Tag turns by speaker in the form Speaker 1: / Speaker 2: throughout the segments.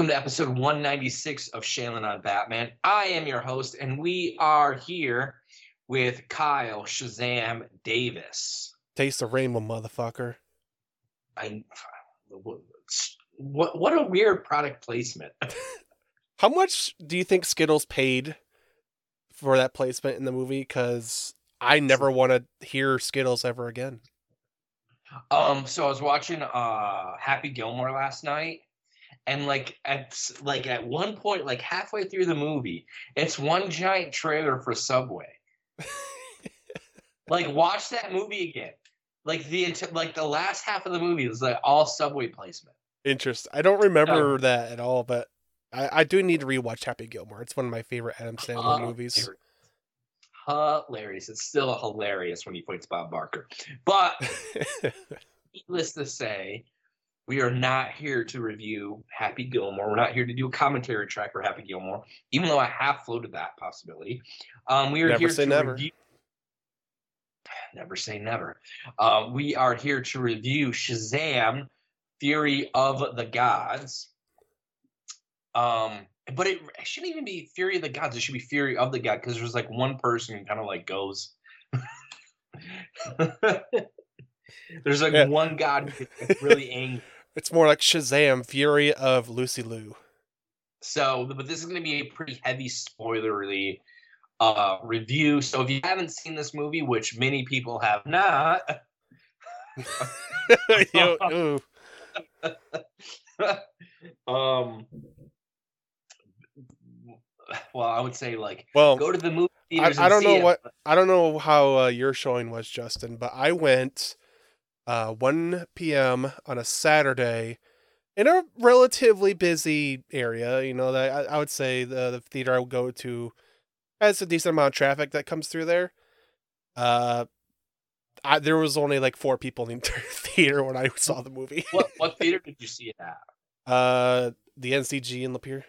Speaker 1: Welcome to episode 196 of Shanlian on Batman. I am your host, and we are here with Kyle Shazam Davis.
Speaker 2: Taste the rainbow, motherfucker.
Speaker 1: I what what a weird product placement.
Speaker 2: How much do you think Skittles paid for that placement in the movie? Because I never want to hear Skittles ever again.
Speaker 1: Um, so I was watching uh Happy Gilmore last night, and like at like at one point, like halfway through the movie, it's one giant trailer for Subway. like watch that movie again. Like the like the last half of the movie is like all Subway placement.
Speaker 2: Interest. I don't remember um, that at all, but I, I do need to rewatch Happy Gilmore. It's one of my favorite Adam Sandler movies.
Speaker 1: Hilarious. It's still hilarious when he fights Bob Barker. But needless to say, we are not here to review Happy Gilmore. We're not here to do a commentary track for Happy Gilmore, even though I have floated that possibility. Um, we are
Speaker 2: Never
Speaker 1: here
Speaker 2: say
Speaker 1: to
Speaker 2: never.
Speaker 1: review. Never say never. Uh, we are here to review Shazam: Fury of the Gods. Um, but it, it shouldn't even be Fury of the Gods. It should be Fury of the God because there's like one person who kind of like goes. there's like
Speaker 2: Yeah.
Speaker 1: one god really angry.
Speaker 2: it's more like Shazam, Fury of Lucy Liu.
Speaker 1: So, but this is going to be a pretty heavy spoilery uh, review. So, if you haven't seen this movie, which many people have not,
Speaker 2: Yo,
Speaker 1: um, well, I would say like
Speaker 2: Well,
Speaker 1: go to the movie
Speaker 2: I,
Speaker 1: theaters.
Speaker 2: I don't know
Speaker 1: it.
Speaker 2: what I don't know how uh, your showing was, Justin, but I went uh, 1 p.m. on a Saturday in a relatively busy area. You know, that I, I would say the, the theater I would go to has a decent amount of traffic that comes through there. Uh, I, there was only like four people in the entire theater when I saw the movie.
Speaker 1: What what theater did you see it at?
Speaker 2: Uh, the NCG in Lapeer.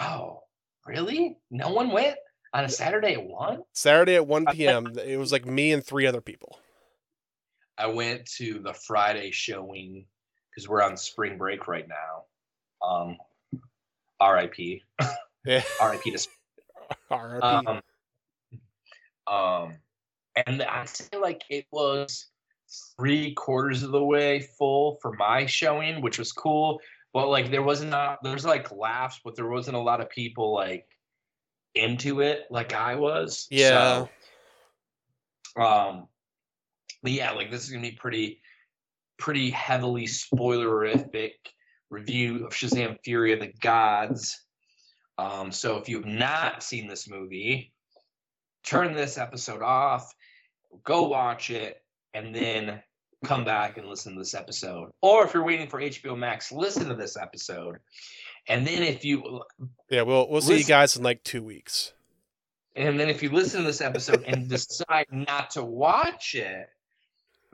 Speaker 1: Oh, really? No one went on a Saturday at one.
Speaker 2: Saturday at 1 p.m. It was like me and three other people.
Speaker 1: I went to the Friday showing because we're on spring break right now. Um, R.I.P.
Speaker 2: Yeah.
Speaker 1: R.I.P. to
Speaker 2: RIP.
Speaker 1: um, um, and I'd say like it was three quarters of the way full for my showing, which was cool. But like there wasn't a, there was like laughs, but there wasn't a lot of people like into it like I was.
Speaker 2: Yeah.
Speaker 1: So, um, yeah, like this is gonna be pretty, pretty heavily spoilerific review of Shazam: Fury of the Gods. Um, so if you've not seen this movie, turn this episode off, go watch it, and then come back and listen to this episode. Or if you're waiting for HBO Max, listen to this episode. And then if you
Speaker 2: Yeah, we'll we'll see you guys in like two weeks.
Speaker 1: and then if you listen to this episode and decide not to watch it,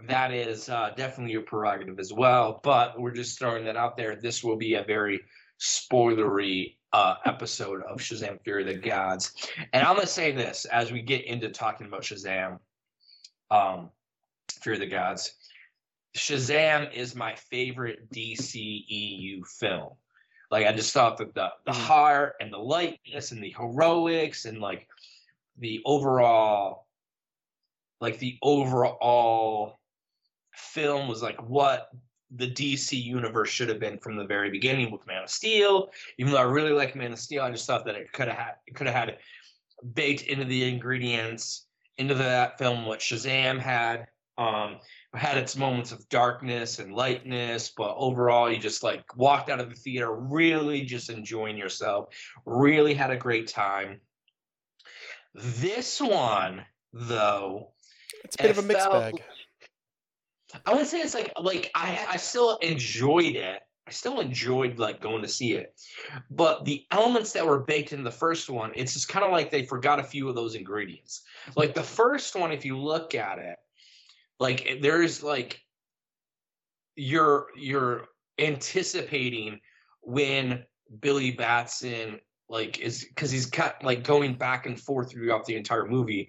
Speaker 1: that is uh, definitely your prerogative as well. But we're just throwing that out there. This will be a very spoilery uh, episode of Shazam: Fury of the Gods. And I'm gonna say this as we get into talking about Shazam, um, Fury of the Gods. Shazam is my favorite DCEU film. Like I just thought that the the
Speaker 2: Mhm.
Speaker 1: heart and the lightness and the heroics and like the overall like the overall film was like what the DC universe should have been from the very beginning with Man of Steel. Even though I really like Man of Steel, I just thought that it could have had it could have had baked into the ingredients into that film what Shazam had. Um had its moments of darkness and lightness, but overall you just like walked out of the theater really just enjoying yourself. Really had a great time. This one, though,
Speaker 2: It's a bit
Speaker 1: it
Speaker 2: of a mixed
Speaker 1: felt-
Speaker 2: bag.
Speaker 1: I would say it's like like I I still enjoyed it. I still enjoyed like going to see it. But the elements that were baked in the first one, it's just kind of like they forgot a few of those ingredients. Like the first one, if you look at it, like there's like you're you're anticipating when Billy Batson like is because he's cut like going back and forth throughout the entire movie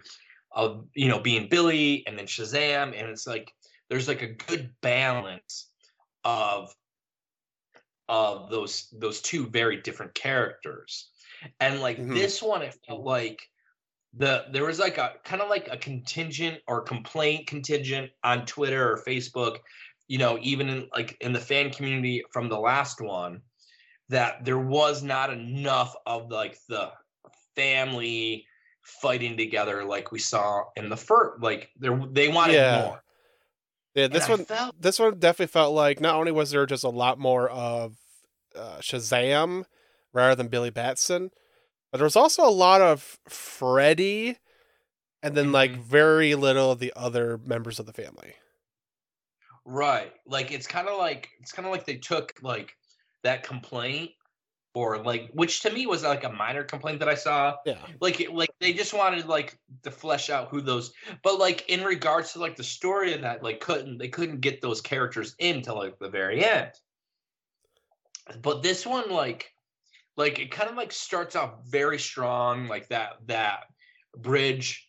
Speaker 1: of you know being Billy and then Shazam and it's like there's like a good balance of of those those two very different characters and like
Speaker 2: Mhm.
Speaker 1: this one it felt like the there was like a kind of like a contingent or complaint contingent on twitter or facebook you know even in like in the fan community from the last one that there was not enough of like the family fighting together like we saw in the first like there they wanted
Speaker 2: Yeah.
Speaker 1: more
Speaker 2: Yeah, this
Speaker 1: I
Speaker 2: one
Speaker 1: felt
Speaker 2: this one definitely felt like not only was there just a lot more of uh, Shazam rather than Billy Batson, but there was also a lot of Freddy, and then like
Speaker 1: Mhm.
Speaker 2: very little of the other members of the family.
Speaker 1: Right. Like it's kind of like it's kind of like they took like that complaint or like which to me was like a minor complaint that I saw.
Speaker 2: Yeah,
Speaker 1: Like like they just wanted like to flesh out who those but like in regards to like the story of that like couldn't they couldn't get those characters in till like the very end. But this one like like it kind of like starts off very strong like that that bridge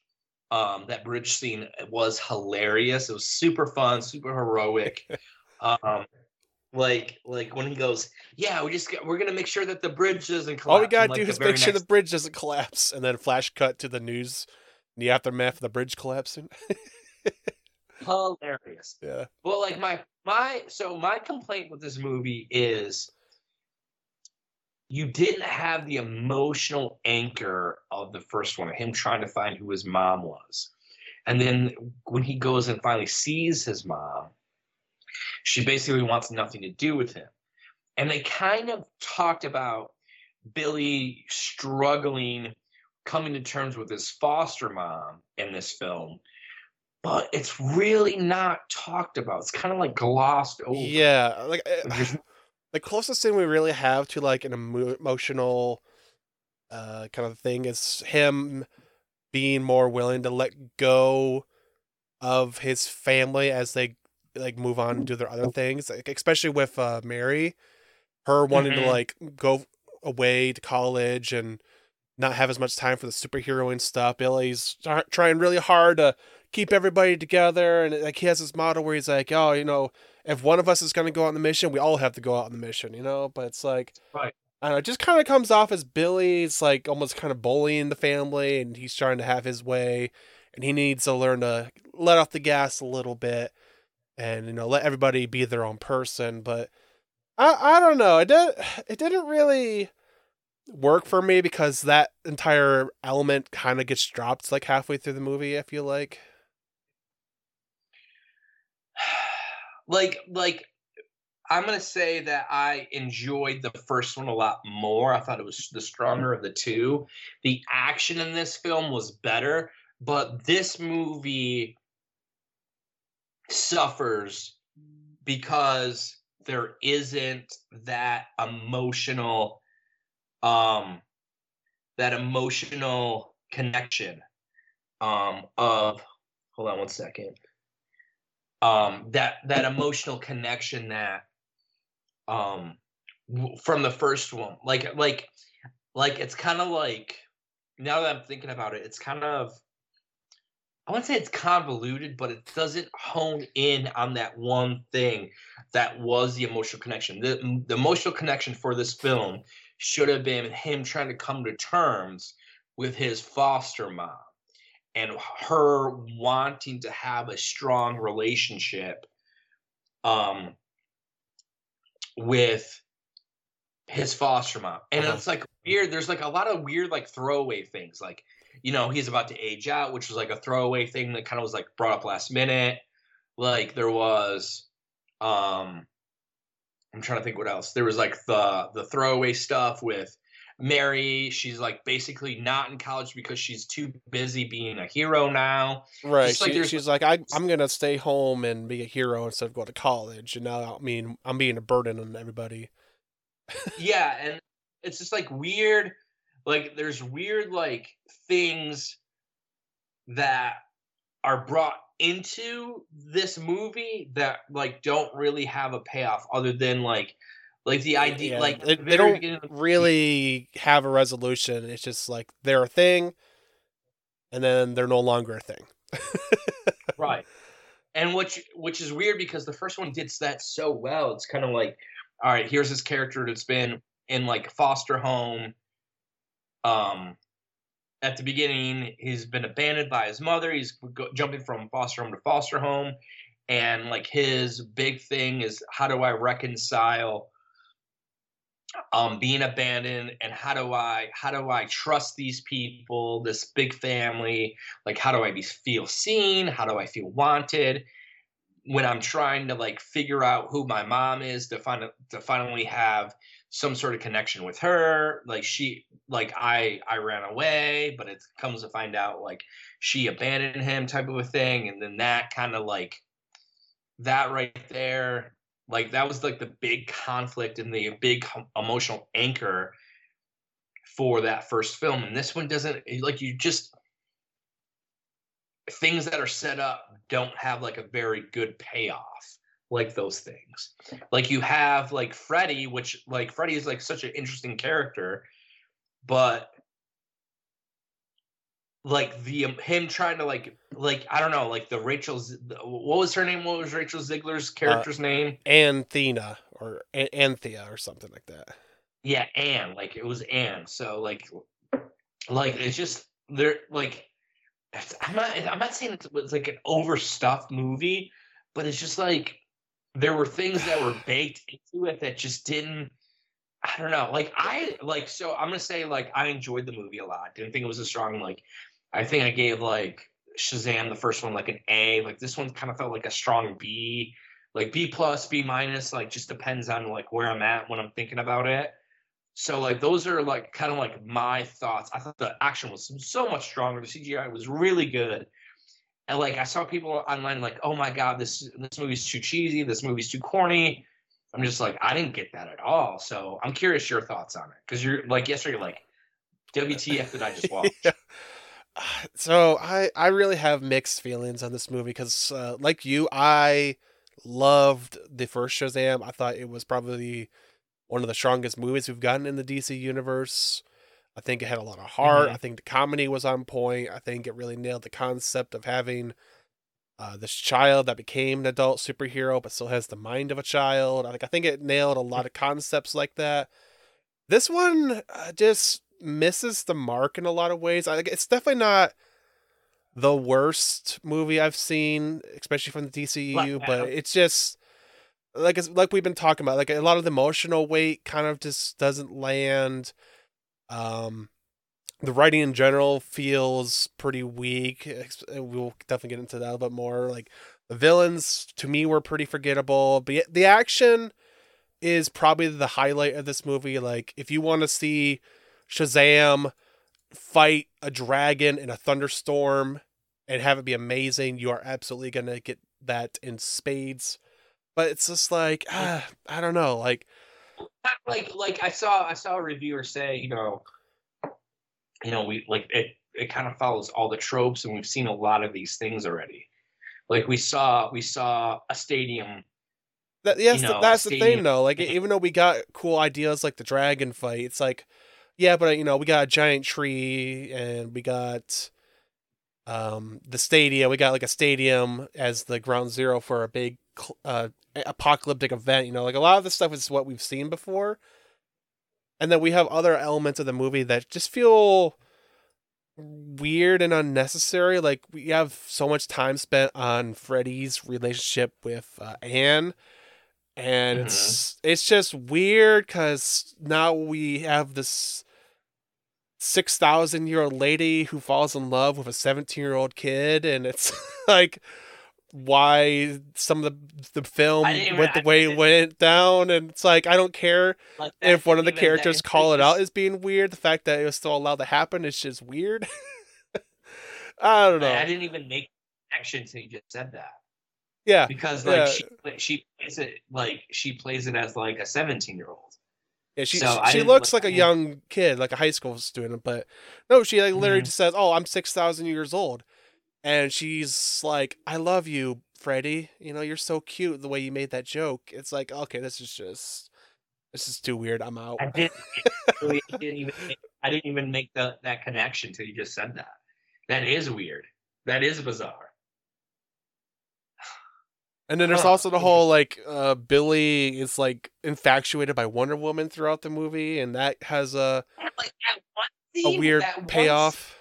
Speaker 1: um that bridge scene was hilarious it was super fun super heroic um like like when he goes yeah we just we're gonna make sure that the bridge doesn't collapse
Speaker 2: all we gotta
Speaker 1: And, like,
Speaker 2: do is make sure
Speaker 1: next-
Speaker 2: the bridge doesn't collapse, and then flash cut to the news, the aftermath of the bridge collapsing.
Speaker 1: hilarious
Speaker 2: yeah,
Speaker 1: well like my my so my complaint with this movie is you didn't have the emotional anchor of the first one, him trying to find who his mom was. And then when he goes and finally sees his mom, she basically wants nothing to do with him. And they kind of talked about Billy struggling, coming to terms with his foster mom in this film. But it's really not talked about. It's kind of like glossed over.
Speaker 2: yeah. Like uh, the closest thing we really have to like an emo- emotional uh kind of thing is him being more willing to let go of his family as they like move on and do their other things like, especially with uh mary her wanting to
Speaker 1: Mhm.
Speaker 2: like go away to college and not have as much time for the superheroing stuff billy's try- trying really hard to keep everybody together and like he has this model where he's like oh you know if one of us is going to go on the mission, we all have to go out on the mission, you know? But it's like,
Speaker 1: Right.
Speaker 2: I know, it just kind of comes off as Billy's like almost kind of bullying the family and he's trying to have his way and he needs to learn to let off the gas a little bit and, you know, let everybody be their own person. But I, I don't know. It, did, it didn't really work for me because that entire element kind of gets dropped like halfway through the movie, I feel like.
Speaker 1: like like i'm gonna say that i enjoyed the first one a lot more i thought it was the stronger of the two the action in this film was better but this movie suffers because there isn't that emotional um that emotional connection um of hold on one second um that that emotional connection that um from the first one like like like it's kind of like now that i'm thinking about it it's kind of i wouldn't say it's convoluted but it doesn't hone in on that one thing that was the emotional connection. The, the emotional connection for this film should have been him trying to come to terms with his foster mom and her wanting to have a strong relationship um with his foster mom. And
Speaker 2: Uh-huh.
Speaker 1: it's like weird. There's like a lot of weird like throwaway things like you know he's about to age out which was like a throwaway thing that kind of was like brought up last minute like there was um i'm trying to think what else there was like the the throwaway stuff with Mary, she's like basically not in college because she's too busy being a hero now.
Speaker 2: Right.
Speaker 1: Just like
Speaker 2: she, she's like, I, I'm gonna stay home and be a hero instead of going to college. And now I mean, I'm being a burden on everybody.
Speaker 1: yeah, and it's just like weird. Like there's weird like things that are brought into this movie that like don't really have a payoff other than like like the idea
Speaker 2: Yeah,
Speaker 1: like
Speaker 2: they,
Speaker 1: the
Speaker 2: they don't
Speaker 1: the
Speaker 2: really have a resolution. It's just like they're a thing, and then they're no longer a thing.
Speaker 1: right and which which is weird because the first one did that so well it's kind of like all right here's this character that's been in like foster home um at the beginning he's been abandoned by his mother. He's go- jumping from foster home to foster home. And like his big thing is how do i reconcile um being abandoned and how do i how do i trust these people this big family? Like how do i be feel seen? How do i feel wanted? When i'm trying to like figure out who my mom is to find to finally have some sort of connection with her like she like i i ran away but it comes to find out like she abandoned him type of a thing and then that kind of like that right there like that was like the big conflict and the big emotional anchor for that first film and this one doesn't eh, like you just things that are set up don't have like a very good payoff like those things like you have like freddy which like freddy is like such an interesting character but like the um, him trying to like like i don't know like the rachel's what was her name what was rachel Zegler's character's name
Speaker 2: Anthena or An- Anthea or something like that.
Speaker 1: Yeah, Anne. Like it was Anne. So like, like it's just they're like, it's- I'm not. I'm not saying it was like an overstuffed movie, but it's just like there were things that were baked into it that just didn't. I don't know. Like I like so. I'm gonna say like I enjoyed the movie a lot. Didn't think it was a strong like. I think I gave like Shazam the first one like an A. Like this one kind of felt like a strong B like B plus, B minus, like just depends on like where I'm at when I'm thinking about it. So like those are like kind of like my thoughts. I thought the action was so much stronger. The CGI was really good. And like I saw people online like, oh my god, this this movie's too cheesy, this movie's too corny. I'm just like, I didn't get that at all. So I'm curious your thoughts on it. Because you're like yesterday, you're like, WTF did I just watch?
Speaker 2: Yeah. So I I really have mixed feelings on this movie because uh, like you I loved the first Shazam. I thought it was probably one of the strongest movies we've gotten in the DC universe. I think it had a lot of heart.
Speaker 1: Mhm.
Speaker 2: I think the comedy was on point. I think it really nailed the concept of having uh, this child that became an adult superhero but still has the mind of a child. I think I think it nailed a lot of concepts like that. This one uh, just misses the mark in a lot of ways. I, it's definitely not the worst movie I've seen, especially from the DCU,
Speaker 1: Black
Speaker 2: but it's just like it's like we've been talking about. Like a lot of the emotional weight kind of just doesn't land. Um, the writing in general feels pretty weak. We'll definitely get into that a little bit more. Like the villains to me were pretty forgettable, but the action is probably the highlight of this movie. Like if you want to see Shazam fight a dragon in a thunderstorm and have it be amazing, you are absolutely gonna get that in spades. But it's just like I don't know, like
Speaker 1: like like I saw I saw a reviewer say, you know, you know, we like it it kind of follows all the tropes and we've seen a lot of these things already. Like we saw we saw a stadium
Speaker 2: that. Yes,
Speaker 1: You know,
Speaker 2: that's the thing though. Like even though we got cool ideas like the dragon fight, it's like yeah, but you know we got a giant tree and we got um the stadium. We got like a stadium as the ground zero for a big uh apocalyptic event. You know, like a lot of this stuff is what we've seen before. And then we have other elements of the movie that just feel weird and unnecessary. Like we have so much time spent on Freddy's relationship with uh, Anne, and it's it's just weird because now we have this six thousand year old lady who falls in love with a seventeen year old kid, and it's like why some of the the film went the way it went down, and it's like I don't care
Speaker 1: Like,
Speaker 2: if one of the
Speaker 1: didn't even- that
Speaker 2: characters call it out as being weird. The fact that it was still allowed to happen is just weird. I don't know.
Speaker 1: I didn't even make action until you just said that
Speaker 2: yeah,
Speaker 1: because like
Speaker 2: Yeah.
Speaker 1: she she plays it like she plays it as like a 17 year old.
Speaker 2: yeah. She
Speaker 1: so
Speaker 2: she,
Speaker 1: I
Speaker 2: she
Speaker 1: didn't
Speaker 2: looks
Speaker 1: look-
Speaker 2: like a young kid, like a high school student, but no, she like literally
Speaker 1: Mhm.
Speaker 2: just says, "Oh, I'm six thousand years old," and she's like, "I love you, Freddy. You know, you're so cute. The way you made that joke. It's like, okay, this is just." This is too weird. I'm out.
Speaker 1: I didn't, really didn't even make, I didn't even make the, that connection until you just said that. That is weird. That is bizarre.
Speaker 2: And then there's also the whole like uh Billy is like infatuated by Wonder Woman throughout the movie, and that has a
Speaker 1: Like
Speaker 2: a weird payoff.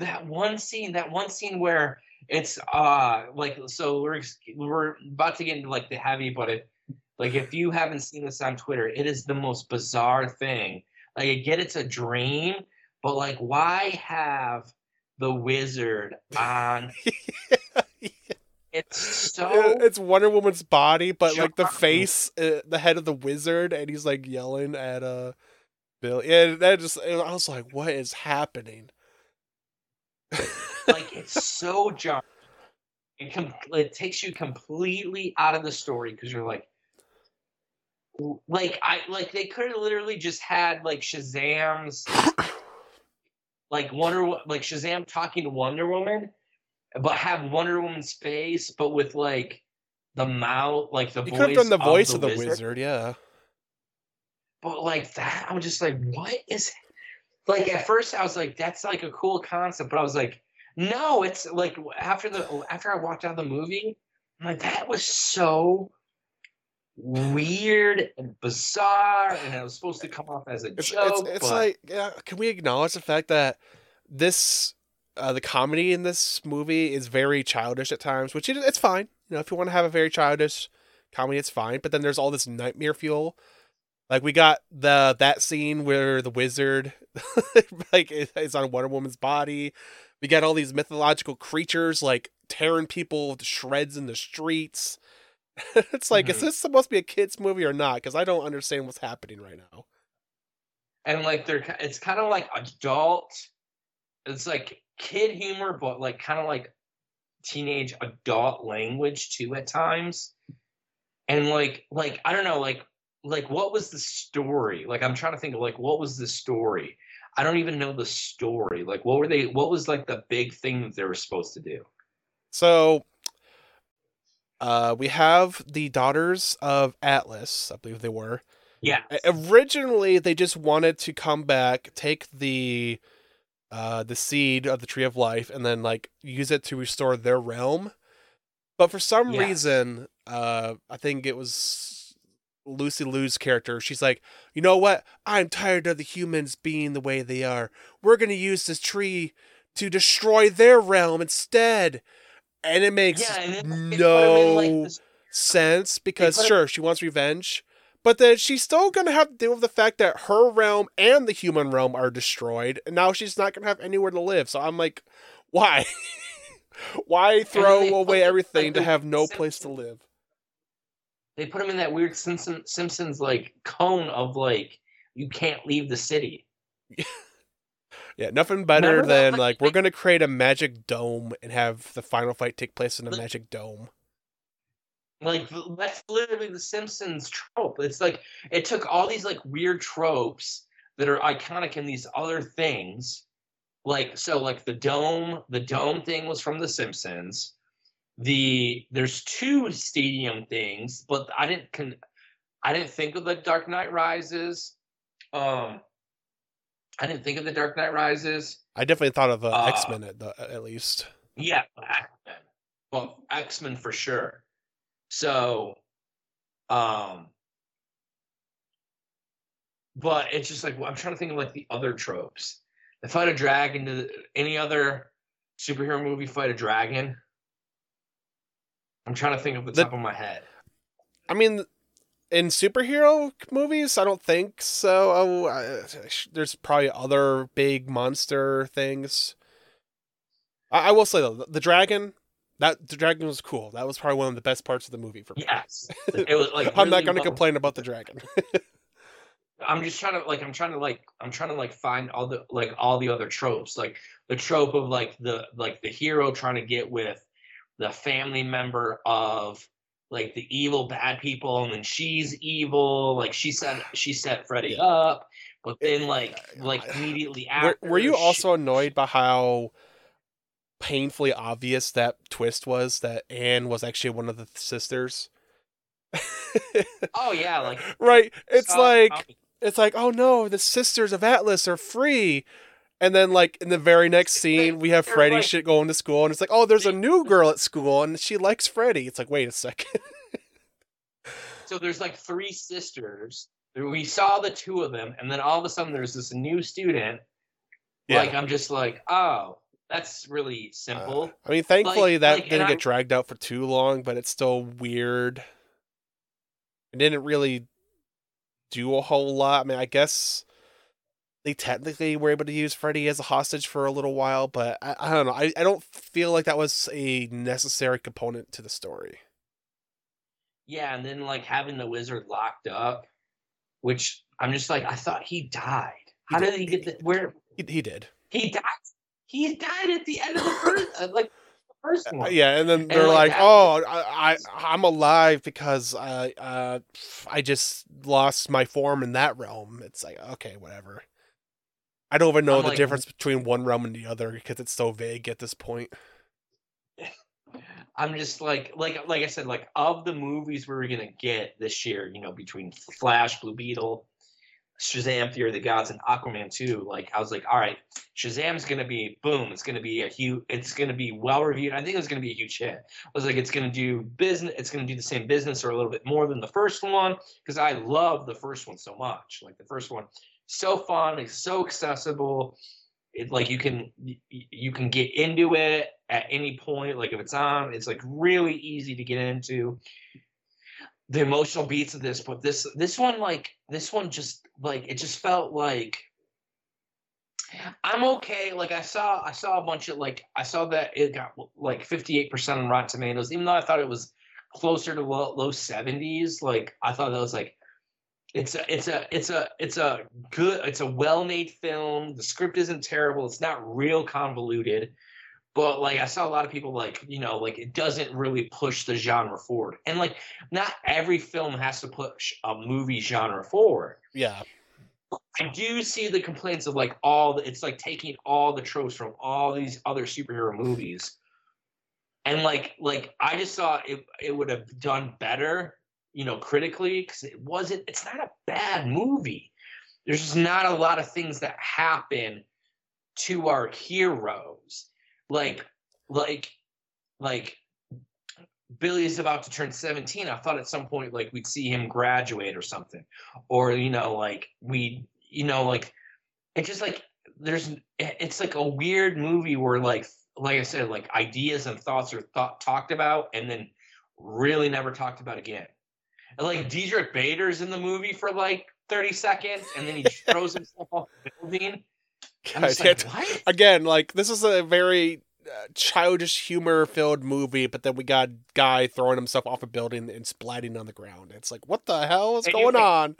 Speaker 1: That one scene that one scene where it's uh like so we're we're about to get into like the heavy but it like if you haven't seen this on twitter it is the most bizarre thing like i get it's a dream but like why have the wizard on it's so
Speaker 2: it's Wonder Woman's body, but like the face, uh, the head of the wizard, and he's like yelling at uh Bill. Yeah, that just I was like, what is happening?
Speaker 1: Like it's so jarring. It, com- it takes you completely out of the story because you're like, like I like they could have literally just had like Shazam's like Wonder like Shazam talking to Wonder Woman, but have Wonder Woman's face, but with like the mouth, like the
Speaker 2: You
Speaker 1: voice
Speaker 2: could have done the voice of the,
Speaker 1: wizard.
Speaker 2: wizard. yeah.
Speaker 1: But like that, I'm just like, what is like at first I was like, that's like a cool concept, but I was like, no, it's like after the after I walked out of the movie, I'm like, that was so weird and bizarre, and it was supposed to come off as a
Speaker 2: It's,
Speaker 1: joke.
Speaker 2: it's, it's
Speaker 1: but
Speaker 2: like, yeah, can we acknowledge the fact that this, uh, the comedy in this movie is very childish at times, which it, it's fine. You know, if you want to have a very childish comedy, it's fine. But then there's all this nightmare fuel. Like we got the that scene where the wizard, like, is is on Wonder Woman's body. We got all these mythological creatures like tearing people to shreds in the streets. it's like, is
Speaker 1: Mhm.
Speaker 2: this supposed to be a kids movie or not? Because I don't understand what's happening right now.
Speaker 1: and like they're it's kind of like adult it's like kid humor but like kind of like teenage adult language too at times and like like i don't know like like what was the story? Like i'm trying to think of like what was the story? I don't even know the story. Like what were they what was like the big thing that they were supposed to do?
Speaker 2: So, uh, we have the daughters of Atlas, I believe they were.
Speaker 1: yeah
Speaker 2: Originally, they just wanted to come back, take the uh, the seed of the tree of life, and then like use it to restore their realm. But for some reason, uh, I think it was Lucy Liu's character. She's like, you know what? I'm tired of the humans being the way they are. We're gonna use this tree to destroy their realm instead. And it makes
Speaker 1: yeah and then they put 'em
Speaker 2: no
Speaker 1: in, like,
Speaker 2: sense because
Speaker 1: it-
Speaker 2: sure she wants revenge but then she's still gonna have to deal with the fact that her realm and the human realm are destroyed and now she's not gonna have anywhere to live so i'm like why why throw away
Speaker 1: it,
Speaker 2: everything to have no place to live
Speaker 1: they put him in that weird Simpson, simpsons like cone of like you can't leave the city
Speaker 2: yeah nothing better
Speaker 1: Remember
Speaker 2: than
Speaker 1: like,
Speaker 2: like we're gonna create a magic dome and have the final fight take place in a
Speaker 1: Like-
Speaker 2: magic dome
Speaker 1: Like that's literally the Simpsons trope. It's like it took all these like weird tropes that are iconic in these other things. Like so like the dome, the dome thing was from the Simpsons. The there's two stadium things, but I didn't con- I didn't think of the Dark Knight Rises. Um I didn't think of the Dark Knight Rises.
Speaker 2: i definitely thought of uh,
Speaker 1: Uh,
Speaker 2: x-men at, the, at least
Speaker 1: Yeah, X-Men. Well, X-Men for sure. So, um, but it's just like I'm trying to think of like the other tropes. They fight a dragon. To any other superhero movie fight a dragon? I'm trying to think of the,
Speaker 2: The-
Speaker 1: top of my head.
Speaker 2: I mean, in superhero movies, I don't think so. Oh, I, there's probably other big monster things. I, I will say though, the, the dragon, That the dragon was cool. That was probably one of the best parts of the movie for me.
Speaker 1: Yes, it was like.
Speaker 2: I'm not going to complain about the dragon.
Speaker 1: I'm just trying to like I'm trying to like I'm trying to like find all the like all the other tropes like the trope of like the like the hero trying to get with the family member of like the evil bad people and then she's evil like she set she set Freddy
Speaker 2: Yeah.
Speaker 1: up but then like
Speaker 2: Yeah,
Speaker 1: like immediately after
Speaker 2: were you
Speaker 1: she-
Speaker 2: also annoyed by how painfully obvious that twist was that Anne was actually one of the sisters?
Speaker 1: oh yeah like
Speaker 2: right. It's
Speaker 1: saw
Speaker 2: like
Speaker 1: coming.
Speaker 2: it's like, oh no, the sisters of Atlas are free. And then like in the very next scene we have Freddy
Speaker 1: like-
Speaker 2: shit going to school and it's like, oh, there's a new girl at school and she likes Freddy. It's like, wait a second.
Speaker 1: so there's like three sisters we saw the two of them and then all of a sudden there's this new student Yeah. like i'm just like oh that's really simple
Speaker 2: Uh, I mean, thankfully
Speaker 1: Like-
Speaker 2: that
Speaker 1: like,
Speaker 2: didn't
Speaker 1: I'm-
Speaker 2: get dragged out for too long, but it's still weird. It didn't really do a whole lot. I mean, I guess they technically were able to use Freddy as a hostage for a little while, but I, I don't know. I, I don't feel like that was a necessary component to the story.
Speaker 1: yeah and then like having the wizard locked up which i'm just like i thought he died how
Speaker 2: He
Speaker 1: did
Speaker 2: did-
Speaker 1: he get the where
Speaker 2: He, he did.
Speaker 1: he died he died at the end of the first uh, like the first
Speaker 2: Uh,
Speaker 1: one
Speaker 2: yeah, and then they're
Speaker 1: like,
Speaker 2: like, "Oh, I, I I'm alive because I uh I just lost my form in that realm." It's like, okay, whatever. I don't even know
Speaker 1: I'm
Speaker 2: the
Speaker 1: like-
Speaker 2: difference between one realm and the other because it's so vague at this point.
Speaker 1: I'm just like like like I said, like of the movies we are gonna get this year, you know, between Flash, Blue Beetle, Shazam, Fear of the Gods, and Aquaman 2, like I was like, all right, Shazam's gonna be boom, it's gonna be a huge it's gonna be well reviewed. I think it's gonna be a huge hit. I was like, it's gonna do business it's gonna do the same business or a little bit more than the first one, because I love the first one so much. Like the first one, so fun, it's so accessible. It like you can you can get into it at any point like if it's on it's like really easy to get into the emotional beats of this but this this one like this one just like it just felt like i'm okay like i saw i saw a bunch of like i saw that it got like 58% on rotten tomatoes even though i thought it was closer to low, low 70s like i thought that was like it's a it's a it's a it's a good it's a well-made film. The script isn't terrible. It's not real convoluted. But like I saw a lot of people like you know like it doesn't really push the genre forward, and like not every film has to push a movie genre forward.
Speaker 2: Yeah,
Speaker 1: I do see the complaints of like all the it's like taking all the tropes from all these other superhero movies, and like like I just thought it it would have done better, you know, critically because it wasn't. It's not a bad movie. There's just not a lot of things that happen to our heroes like like like Billy's about to turn 17. I thought at some point like we'd see him graduate or something. Or you know like we you know like it just like there's it's like a weird movie where like like I said like ideas and thoughts are thought talked about and then really never talked about again. And like Diedrich Bader's in the movie for like 30 seconds and then he throws himself off the building.
Speaker 2: God,
Speaker 1: like, what?
Speaker 2: again, like this is a very uh, childish humor filled movie, but then we got guy throwing himself off a building and splatting on the ground. It's like, what the hell is
Speaker 1: And
Speaker 2: going
Speaker 1: think-
Speaker 2: on?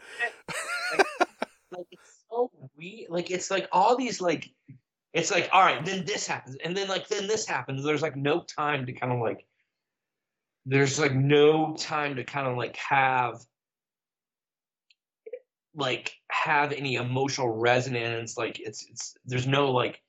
Speaker 1: like it's so weird. Like it's like all these like it's like all right, then this happens, and then like then this happens. There's like no time to kind of like there's like no time to kind of like have like have any emotional resonance. Like it's it's there's no like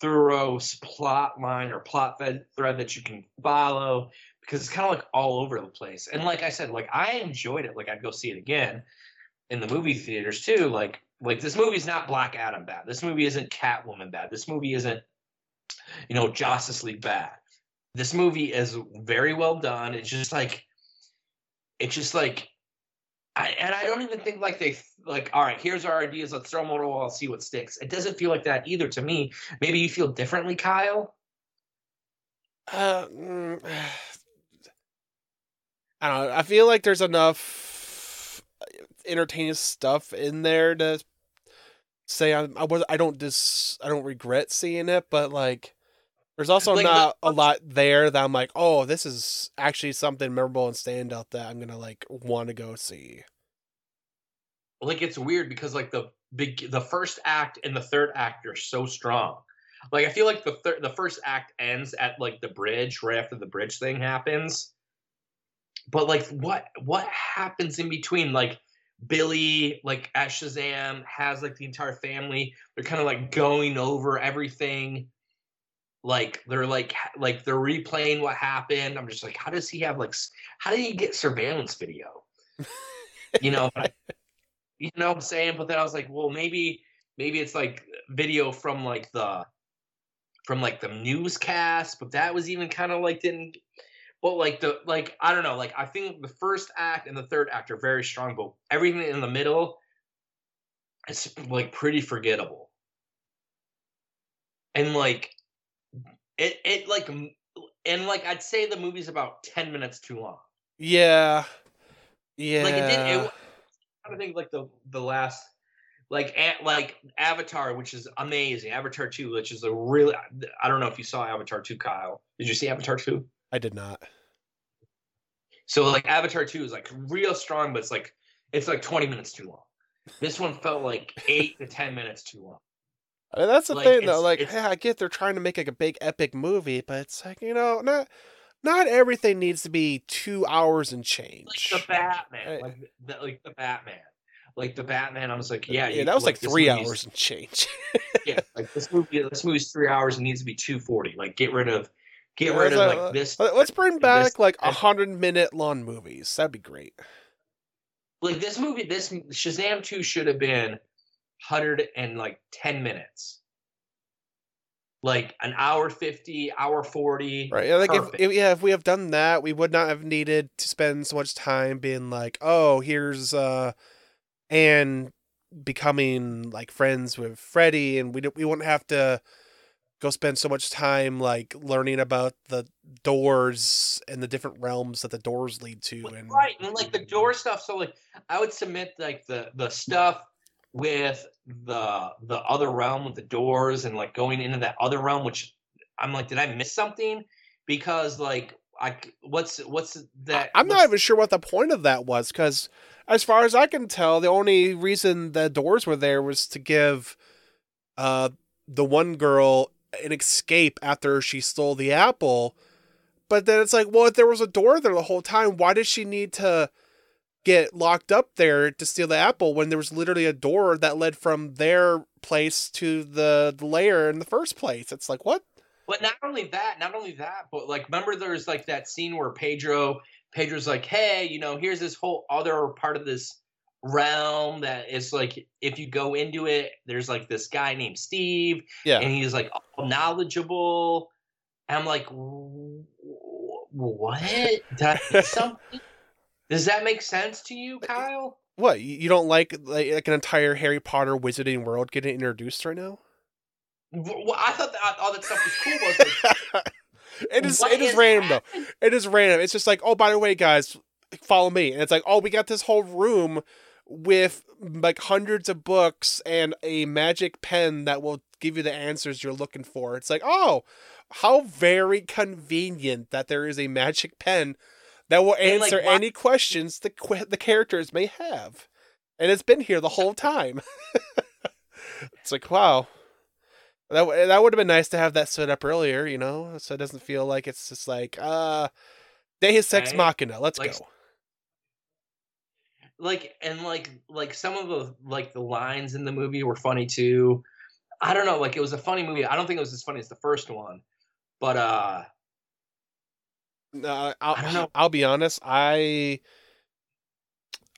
Speaker 1: thorough plot line or plot thread, that you can follow because it's kind of like all over the place. And like I said, like I enjoyed it. Like I'd go see it again in the movie theaters too. Like like this movie's not Black Adam bad. This movie isn't Catwoman bad. This movie isn't you know Justice League bad. This movie is very well done. It's just like it's just like I, and I don't even think like they like all right here's our ideas. Let's throw them on the wall see what sticks. It doesn't feel like that either to me. Maybe you feel differently Kyle?
Speaker 2: Uh, mm, I don't know. I feel like there's enough entertaining stuff in there to say I, I was I don't dis I don't regret seeing it, but like There's also
Speaker 1: Like, the-
Speaker 2: not a lot there that I'm like, oh, this is actually something memorable and standout that I'm gonna like want to go see.
Speaker 1: like it's weird because like the big the first act and the third act are so strong. Like I feel like the third the first act ends at like the bridge right after the bridge thing happens. But like what what happens in between? Like Billy like at Shazam has like the entire family. They're kind of like going over everything. Like they're like like they're replaying what happened. I'm just like, how does he have like how did he get surveillance video? You know, you know what I'm saying? But then I was like, well, maybe maybe it's like video from like the from like the newscast, but that was even kind of like didn't but like the like I don't know, like I think the first act and the third act are very strong, but everything in the middle is like pretty forgettable. And like it it like and like I'd say the movie's about 10 minutes too long.
Speaker 2: Yeah, yeah.
Speaker 1: Like it did it I think like the the last like like Avatar, which is amazing. Avatar two, which is a really I don't know if you saw Avatar two, Kyle. Did you see Avatar two?
Speaker 2: I did not.
Speaker 1: So like Avatar two is like real strong, but it's like it's like twenty minutes too long. This one felt like eight to ten minutes too long.
Speaker 2: I mean, that's the
Speaker 1: Like,
Speaker 2: thing, though. Like, yeah, I get they're trying to make like a big epic movie, but it's like you know, not not everything needs to be two hours and change.
Speaker 1: Like the Batman,
Speaker 2: Right.
Speaker 1: like the, like the Batman, like the Batman. I was like, yeah,
Speaker 2: yeah,
Speaker 1: you-
Speaker 2: that was like
Speaker 1: this
Speaker 2: three hours and change.
Speaker 1: Yeah, like this movie. This movie's three hours and needs to be two forty. Like get rid of, get
Speaker 2: Yeah,
Speaker 1: rid of
Speaker 2: let's, uh,
Speaker 1: like this.
Speaker 2: Let- Let's bring
Speaker 1: this-
Speaker 2: back like a hundred minute long movies. That'd be great.
Speaker 1: like this movie this shazam 2 should have been 100 and like 10 minutes like an hour 50 hour 40
Speaker 2: Right. Yeah, like if, if yeah, if we have done that, we would not have needed to spend so much time being like, oh, here's uh and becoming like friends with Freddy, and we don't, we wouldn't have to go spend so much time like learning about the doors and the different realms that the doors lead to. And
Speaker 1: right and like the door stuff so like i would submit like the the stuff with the the other realm with the doors and like going into that other realm which i'm like did i miss something because like i what's what's that
Speaker 2: I'm not even sure what the point of that was because, as far as I can tell, the only reason the doors were there was to give uh, the one girl an escape after she stole the apple. But then it's like, well, if there was a door there the whole time, why did she need to get locked up there to steal the apple when there was literally a door that led from their place to the, the lair in the first place? It's like, what?
Speaker 1: But not only that, not only that, but like remember there's like that scene where Pedro Pedro's like, "Hey, you know, here's this whole other part of this realm that is like if you go into it, there's like this guy named Steve
Speaker 2: Yeah.
Speaker 1: and he's like all knowledgeable." And I'm like, "Wh- wh- "What? Did I something?" Does that make sense to you, Kyle?
Speaker 2: What? You don't like, like like an entire Harry Potter wizarding world getting introduced right now?
Speaker 1: Wh- I thought that all that stuff was cool. but was like,
Speaker 2: it is
Speaker 1: what
Speaker 2: it is
Speaker 1: is
Speaker 2: random though. It is random. It's just like, oh, by the way, guys, follow me. And it's like, oh, we got this whole room with like hundreds of books and a magic pen that will give you the answers you're looking for. It's like, oh, how very convenient that there is a magic pen that will
Speaker 1: And, like,
Speaker 2: answer
Speaker 1: why-
Speaker 2: any questions the the characters may have. And it's been here the whole time. it's like, wow. That w- that would have been nice to have that set up earlier, you know, so it doesn't feel like it's just like uh Deus Ex
Speaker 1: Right?
Speaker 2: Machina. Let's
Speaker 1: Like,
Speaker 2: go.
Speaker 1: like and like like some of the like the lines in the movie were funny too i don't know like it was a funny movie i don't think it was as funny as the first one but uh
Speaker 2: I'll,
Speaker 1: I don't know.
Speaker 2: I'll be honest. I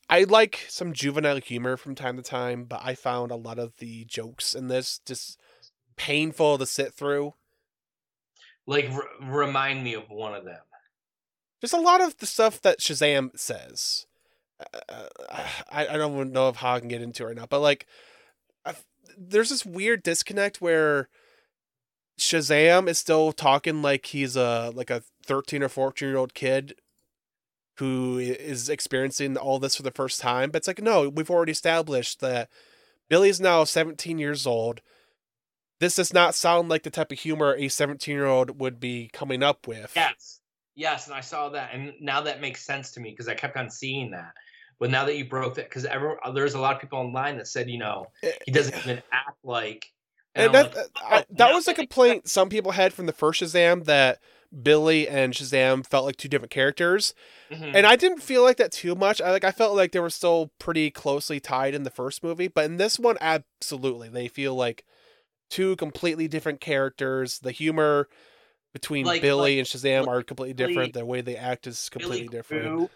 Speaker 2: I like some juvenile humor from time to time, but I found a lot of the jokes in this just painful to sit through.
Speaker 1: like r- remind me of one of them
Speaker 2: Just a lot of the stuff that Shazam says. Uh, I I don't know if how I can get into it right now, but like, i there's this weird disconnect where Shazam is still talking like he's a like a 13 or 14 year old kid who is experiencing all this for the first time. But it's like, no, we've already established that Billy's now 17 years old. this does not sound like the type of humor a 17 year old would be coming up with.
Speaker 1: Yes. Yes, and I saw that, and now that makes sense to me because I kept on seeing that. But now that you broke that, because there's a lot of people online that said, you know, eh, he doesn't eh. even act like.
Speaker 2: And, that
Speaker 1: like,
Speaker 2: I,
Speaker 1: "Oh,
Speaker 2: that was a complaint some people had from the first Shazam that Billy and Shazam felt like two different characters.
Speaker 1: sense." Mhm.
Speaker 2: And I didn't feel like that too much. I like I felt like they were still pretty closely tied in the first movie, but in this one absolutely. They feel like two completely different characters. The humor between
Speaker 1: Like-
Speaker 2: Billy
Speaker 1: like-
Speaker 2: and Shazam are completely
Speaker 1: Billy-
Speaker 2: different. The way they act is
Speaker 1: Billy
Speaker 2: completely different.
Speaker 1: grew-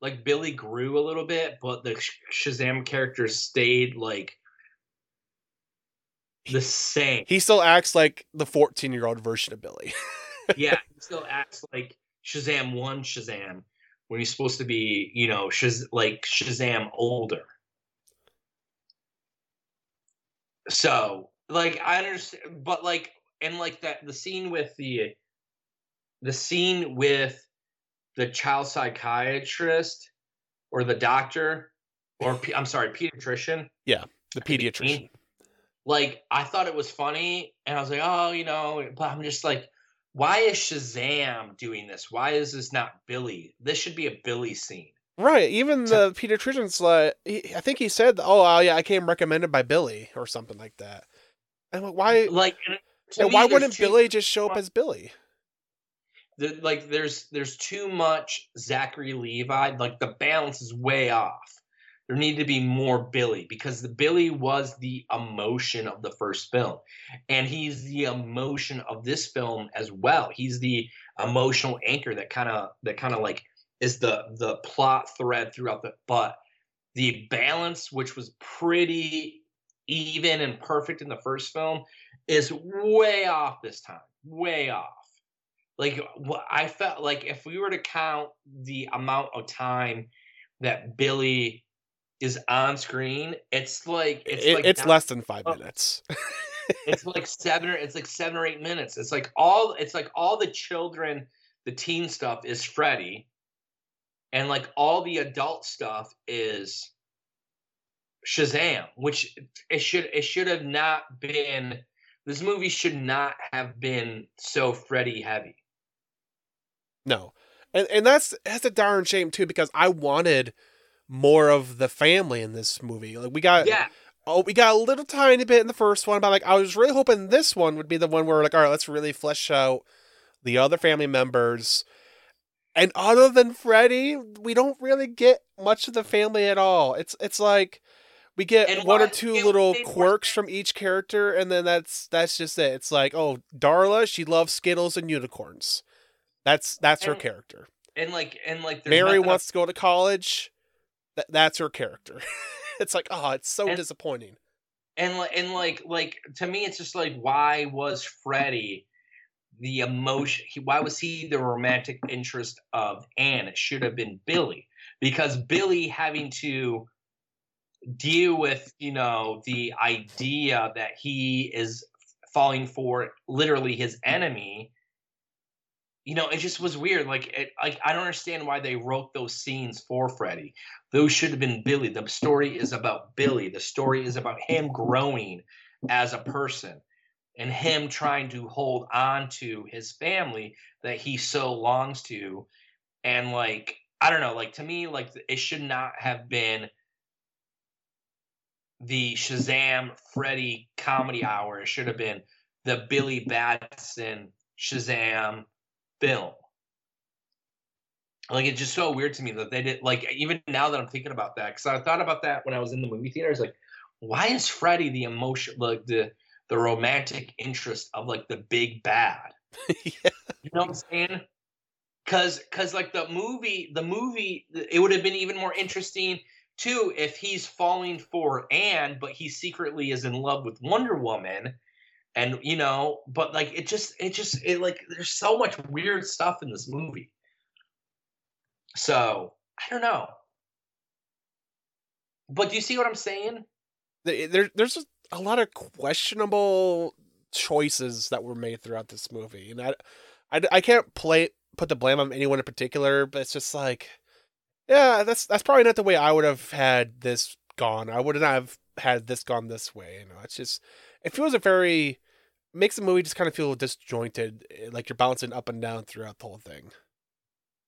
Speaker 1: like Billy grew a little bit, but the Shazam character stayed like the same.
Speaker 2: He still acts like the 14 year old version of Billy.
Speaker 1: yeah, he still acts like Shazam one Shazam when he's supposed to be, you know, Shaz- like Shazam older. So, like, I understand, but like, and like that, the scene with the, the scene with the child psychiatrist or the doctor, or I'm sorry, pediatrician Yeah,
Speaker 2: the pediatrician.
Speaker 1: Like I thought it was funny, and I was like, oh, you know, but I'm just like, why is Shazam doing this? Why is this not Billy? This should be a Billy scene.
Speaker 2: Right. Even
Speaker 1: So-
Speaker 2: the pediatrician's like, he, I think he said, "Oh, uh, yeah, I came recommended by Billy or something like that." And like, why?
Speaker 1: Like, and me,
Speaker 2: why wouldn't
Speaker 1: too-
Speaker 2: Billy just show up as Billy?
Speaker 1: the, like there's there's too much Zachary Levi. Like the balance is way off. There needed to be more Billy because the Billy was the emotion of the first film, and he's the emotion of this film as well. He's the emotional anchor that kind of that kind of like is the the plot thread throughout the but the balance which was pretty even and perfect in the first film is way off this time way off like i felt like if we were to count the amount of time that billy is on screen it's like it's
Speaker 2: It-
Speaker 1: like
Speaker 2: it's less than five
Speaker 1: Oh.
Speaker 2: minutes.
Speaker 1: it's like seven or it's like seven or eight minutes. It's like all it's like all the children, the teen stuff is Freddy, and like all the adult stuff is Shazam, which it should it should have not been. This movie should not have been so Freddy heavy.
Speaker 2: No, and and that's that's a darn shame too because I wanted more of the family in this movie. Like we got
Speaker 1: Yeah,
Speaker 2: oh we got a little tiny bit in the first one, but like I was really hoping this one would be the one where we're like all right, let's really flesh out the other family members. And other than Freddy, we don't really get much of the family at all. It's it's like we get
Speaker 1: And
Speaker 2: one or two
Speaker 1: it
Speaker 2: little quirks from each character, and then that's that's just it. It's like, oh, Darla, she loves Skittles and unicorns. That's that's her character.
Speaker 1: and like and like
Speaker 2: Mary wants to go to college. That that's her character. it's like, oh, it's so
Speaker 1: And-
Speaker 2: disappointing.
Speaker 1: and like and like like to me it's just like why was freddy the emotion he, why was he the romantic interest of anne it should have been billy because billy having to deal with you know the idea that he is falling for literally his enemy you know it just was weird like it like i don't understand why they wrote those scenes for freddy. Those should have been billy. The story is about billy. The story is about him growing as a person and him trying to hold on to his family that he so longs to. And like i don't know like to me like it should not have been the shazam freddy comedy hour. It should have been the billy batson shazam film. Like it's just so weird to me that they did like even now that i'm thinking about that because i thought about that when i was in the movie theater i was like why is freddy the emotion like the the romantic interest of like the big bad?
Speaker 2: Yeah.
Speaker 1: you know what i'm saying? Because because like the movie the movie it would have been even more interesting too if he's falling for anne but he secretly is in love with wonder woman and you know but like it just it just it like there's so much weird stuff in this movie so i don't know but do you see what i'm saying
Speaker 2: There, there- there's a lot of questionable choices that were made throughout this movie, and I, I, I can't play put the blame on anyone in particular, but it's just like, yeah, that's that's probably not the way I would have had this gone. I would not have had this gone this way. You know, it's just it feels a very makes the movie just kind of feel disjointed, eh, like you're bouncing up and down throughout the whole thing.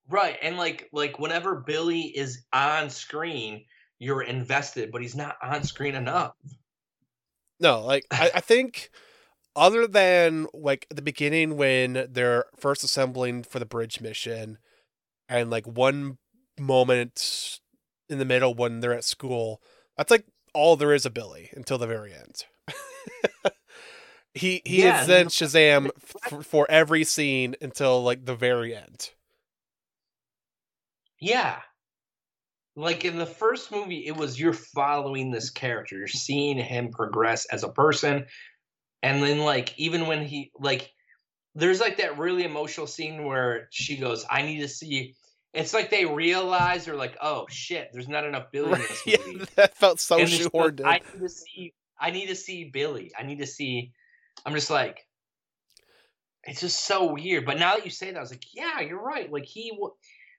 Speaker 1: Right, and like like whenever Billy is on screen, you're invested, but he's not on screen enough.
Speaker 2: No, like I, I think other than like the beginning when they're first assembling for the bridge mission and like one moment in the middle when they're at school, that's like all there is of Billy until the very end. He he
Speaker 1: Yeah,
Speaker 2: is then Shazam f- for every scene until like the very end.
Speaker 1: Yeah. Like in the first movie, it was you're following this character, you're seeing him progress as a person. And then, like, even when he, like, there's like that really emotional scene where she goes, I need to see. It's like they realize they're like, oh shit, there's not enough Billy in this
Speaker 2: yeah,
Speaker 1: movie.
Speaker 2: that felt so
Speaker 1: And it's
Speaker 2: shoehorned.
Speaker 1: I need to see. I need to see Billy. I need to see. I'm just like, it's just so weird. But now that you say that, I was like, yeah, you're right. Like he,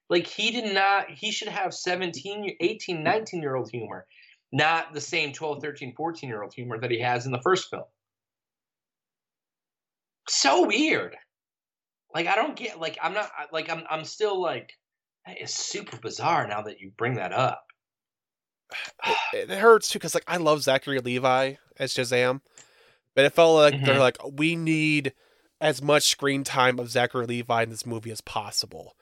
Speaker 1: like he did not. He should have 17, year- 18, 19 year old humor, not the same 12, 13, 14 year old humor that he has in the first film. So weird. Like I don't get. Like I'm not. Like I'm. I'm still like. That is super bizarre now that you bring that up.
Speaker 2: it hurts too because like I love Zachary Levi as Shazam, but it felt like they're
Speaker 1: Mhm.
Speaker 2: like we need as much screen time of Zachary Levi in this movie as possible,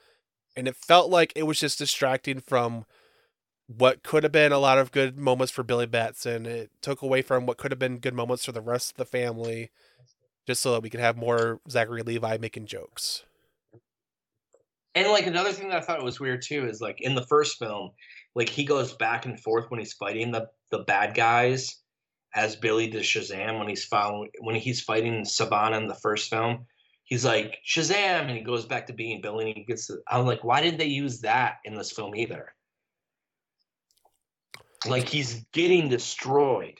Speaker 2: and it felt like it was just distracting from what could have been a lot of good moments for Billy Batson. It took away from what could have been good moments for the rest of the family, just so that we could have more Zachary Levi making jokes.
Speaker 1: And like another thing that I thought was weird too is like in the first film, like he goes back and forth when he's fighting the the bad guys as Billy to Shazam when he's following when he's fighting Sivana in the first film. He's like Shazam, and he goes back to being Billy, and he gets. To, I'm like, why didn't they use that in this film either? Like he's getting destroyed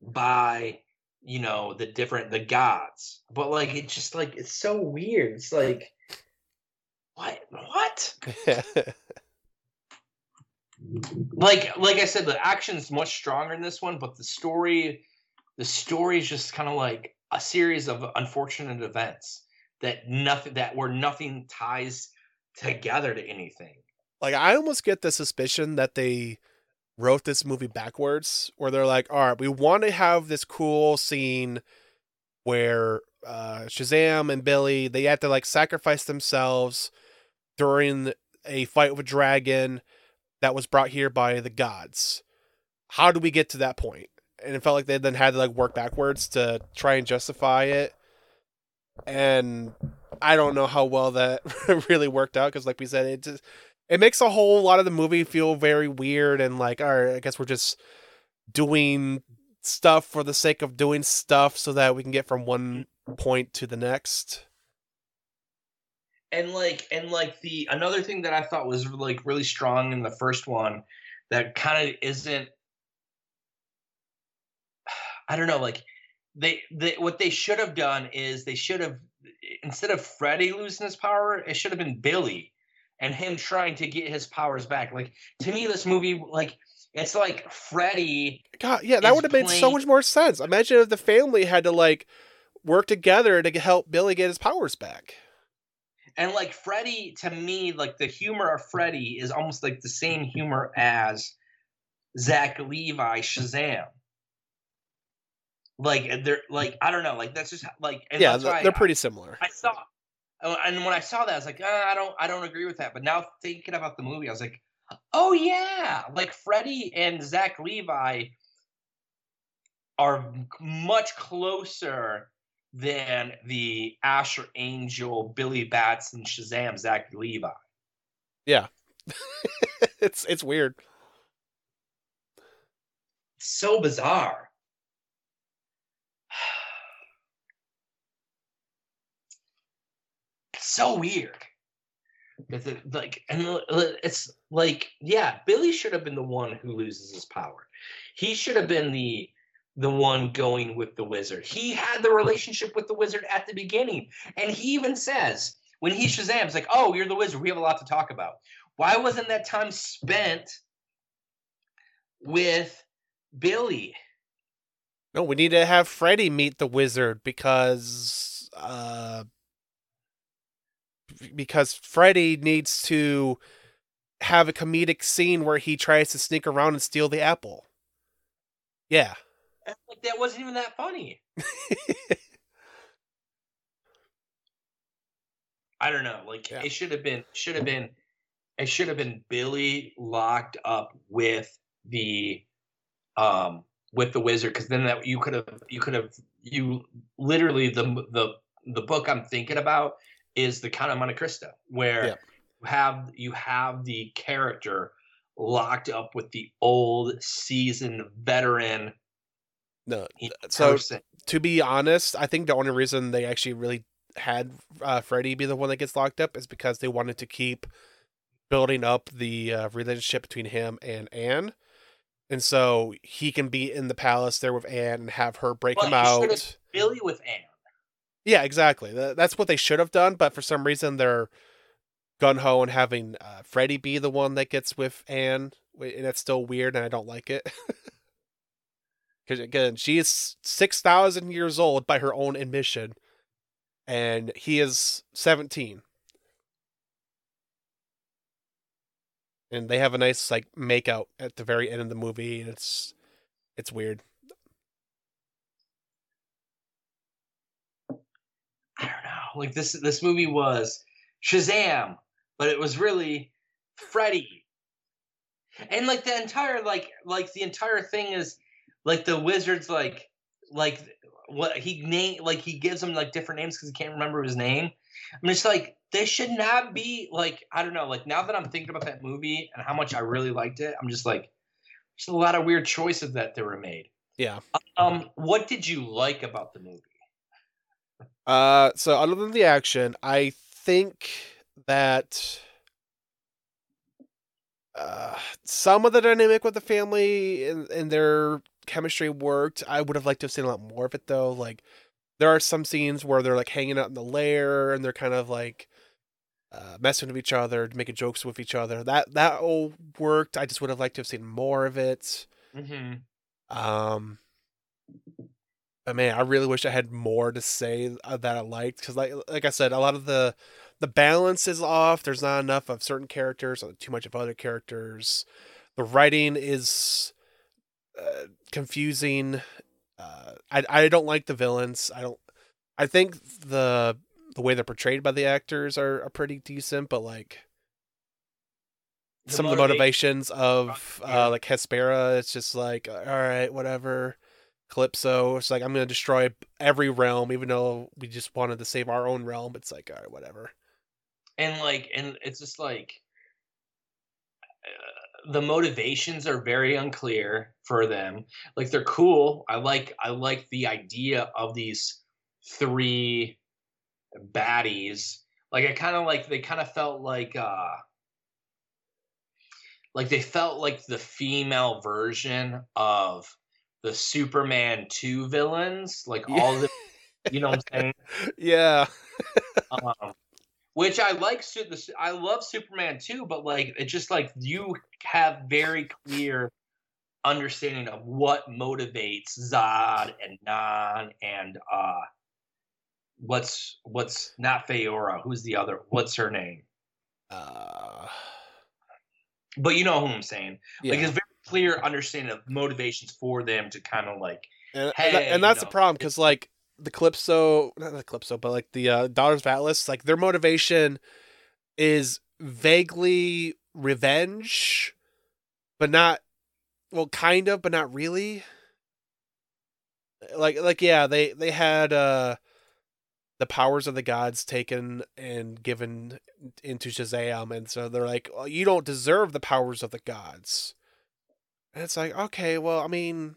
Speaker 1: by you know the different the gods, but like it's just like it's so weird. It's like what what like like I said, the action's much stronger in this one, but the story the story is just kind of like a series of unfortunate events that nothing that where nothing ties together to anything.
Speaker 2: like I almost get the suspicion that they wrote this movie backwards, where they're like, all right, we want to have this cool scene where uh, Shazam and Billy they have to like sacrifice themselves during a fight with a dragon that was brought here by the gods. How do we get to that point? And it felt like they then had to like work backwards to try and justify it. And I don't know how well that really worked out because, like we said, it just it makes a whole lot of the movie feel very weird and like, all right, I guess we're just doing stuff for the sake of doing stuff so that we can get from one point to the next.
Speaker 1: And like and like the another thing that I thought was like really strong in the first one that kind of isn't I don't know like they, they what they should have done is they should have instead of Freddy losing his power it should have been Billy and him trying to get his powers back like to me this movie like it's like Freddy
Speaker 2: God, yeah, that would have made so much more sense. Imagine if the family had to like work together to help Billy get his powers back.
Speaker 1: And like Freddy, to me, like the humor of Freddy is almost like the same humor as Zach Levi Shazam. Like they're like I don't know, like that's just like and
Speaker 2: yeah,
Speaker 1: that's
Speaker 2: th- they're
Speaker 1: I-
Speaker 2: pretty similar.
Speaker 1: I saw, uh, and when I saw that, I was like, uh, I don't, I don't agree with that. But now thinking about the movie, I was like, oh yeah, like Freddy and Zach Levi are much closer than the Asher Angel, Billy Batson Shazam Zach Levi.
Speaker 2: Yeah, it's it's weird.
Speaker 1: so bizarre. so weird. Like, and it's like, yeah, Billy should have been the one who loses his power. He should have been the the one going with the wizard. He had the relationship with the wizard at the beginning, and he even says when he Shazam's like, "Oh, you're the wizard. We have a lot to talk about." Why wasn't that time spent with Billy.
Speaker 2: No, we need to have Freddy meet the wizard because uh because Freddy needs to have a comedic scene where he tries to sneak around and steal the apple. Yeah.
Speaker 1: Like that wasn't even that funny. I don't know. Like
Speaker 2: Yeah.
Speaker 1: it should have been should have been it should have been Billy locked up with the um with the wizard because then that you could have you could have you literally the the the book I'm thinking about is the Count of Monte Cristo where
Speaker 2: Yeah.
Speaker 1: you have you have the character locked up with the old seasoned veteran
Speaker 2: No. So
Speaker 1: person.
Speaker 2: to be honest, I think the only reason they actually really had uh, Freddy be the one that gets locked up is because they wanted to keep building up the uh, relationship between him and Anne. And so he can be in the palace there with Anne and have her break
Speaker 1: Well,
Speaker 2: him out.
Speaker 1: Billy with Anne.
Speaker 2: Yeah, exactly. That's what they should have done, but for some reason they're gun ho and having uh, Freddy be the one that gets with Anne, and it's still weird, and I don't like it. Because again, she is six thousand years old by her own admission, and he is seventeen. And they have a nice like make out at the very end of the movie, and it's it's weird.
Speaker 1: I don't know. Like this this movie was Shazam, but it was really Freddy. And like the entire like like the entire thing is like the wizard's like like what he name like he gives them like different names because he can't remember his name. I'm just like this should not be like I don't know like now that I'm thinking about that movie and how much I really liked it, I'm just like there's a lot of weird choices that they were made.
Speaker 2: Yeah.
Speaker 1: Um, what did you like about the movie?
Speaker 2: Uh, so other than the action, I think that uh, some of the dynamic with the family and, and their chemistry worked. I would have liked to have seen a lot more of it though. Like there are some scenes where they're like hanging out in the lair and they're kind of like uh, messing with each other, making jokes with each other. That that all worked. I just would have liked to have seen more of it.
Speaker 1: Mm-hmm.
Speaker 2: Um, but man, I really wish I had more to say uh, that I liked because, like, like I said, a lot of the the balance is off. There's not enough of certain characters, or too much of other characters. The writing is uh, confusing. Uh, I I don't like the villains. I don't. I think the the way they're portrayed by the actors are, are pretty decent, but like
Speaker 1: The
Speaker 2: some of the motivations of
Speaker 1: Yeah.
Speaker 2: uh like Hespera, it's just like all right, whatever. Kalypso, it's like I'm gonna destroy every realm, even though we just wanted to save our own realm. It's like all right, whatever.
Speaker 1: and like and it's just like uh, the motivations are very unclear for them. Like they're cool. I like i like the idea of these three baddies. Like i kind of like they kind of felt like uh like they felt like the female version of the superman 2 villains like
Speaker 2: Yeah.
Speaker 1: all the you know what i'm saying?
Speaker 2: Yeah,
Speaker 1: um, which I like. I love Superman too, but like it's just like you have very clear understanding of what motivates Zod and Non and uh, what's what's not Faora. Who's the other? What's her name?
Speaker 2: uh,
Speaker 1: But you know who I'm saying.
Speaker 2: yeah.
Speaker 1: Like it's very clear understanding of motivations for them to kind of like
Speaker 2: and,
Speaker 1: hey,
Speaker 2: and, that- and
Speaker 1: you
Speaker 2: that's
Speaker 1: know,
Speaker 2: the problem because like the Kalypso, not the Kalypso, but like the uh, Daughters of Atlas, like their motivation is vaguely revenge, but not well, kind of, but not really. Like, like yeah, they they had uh the powers of the gods taken and given into Shazam, and so they're like, well, you don't deserve the powers of the gods. And it's like, okay, well, I mean,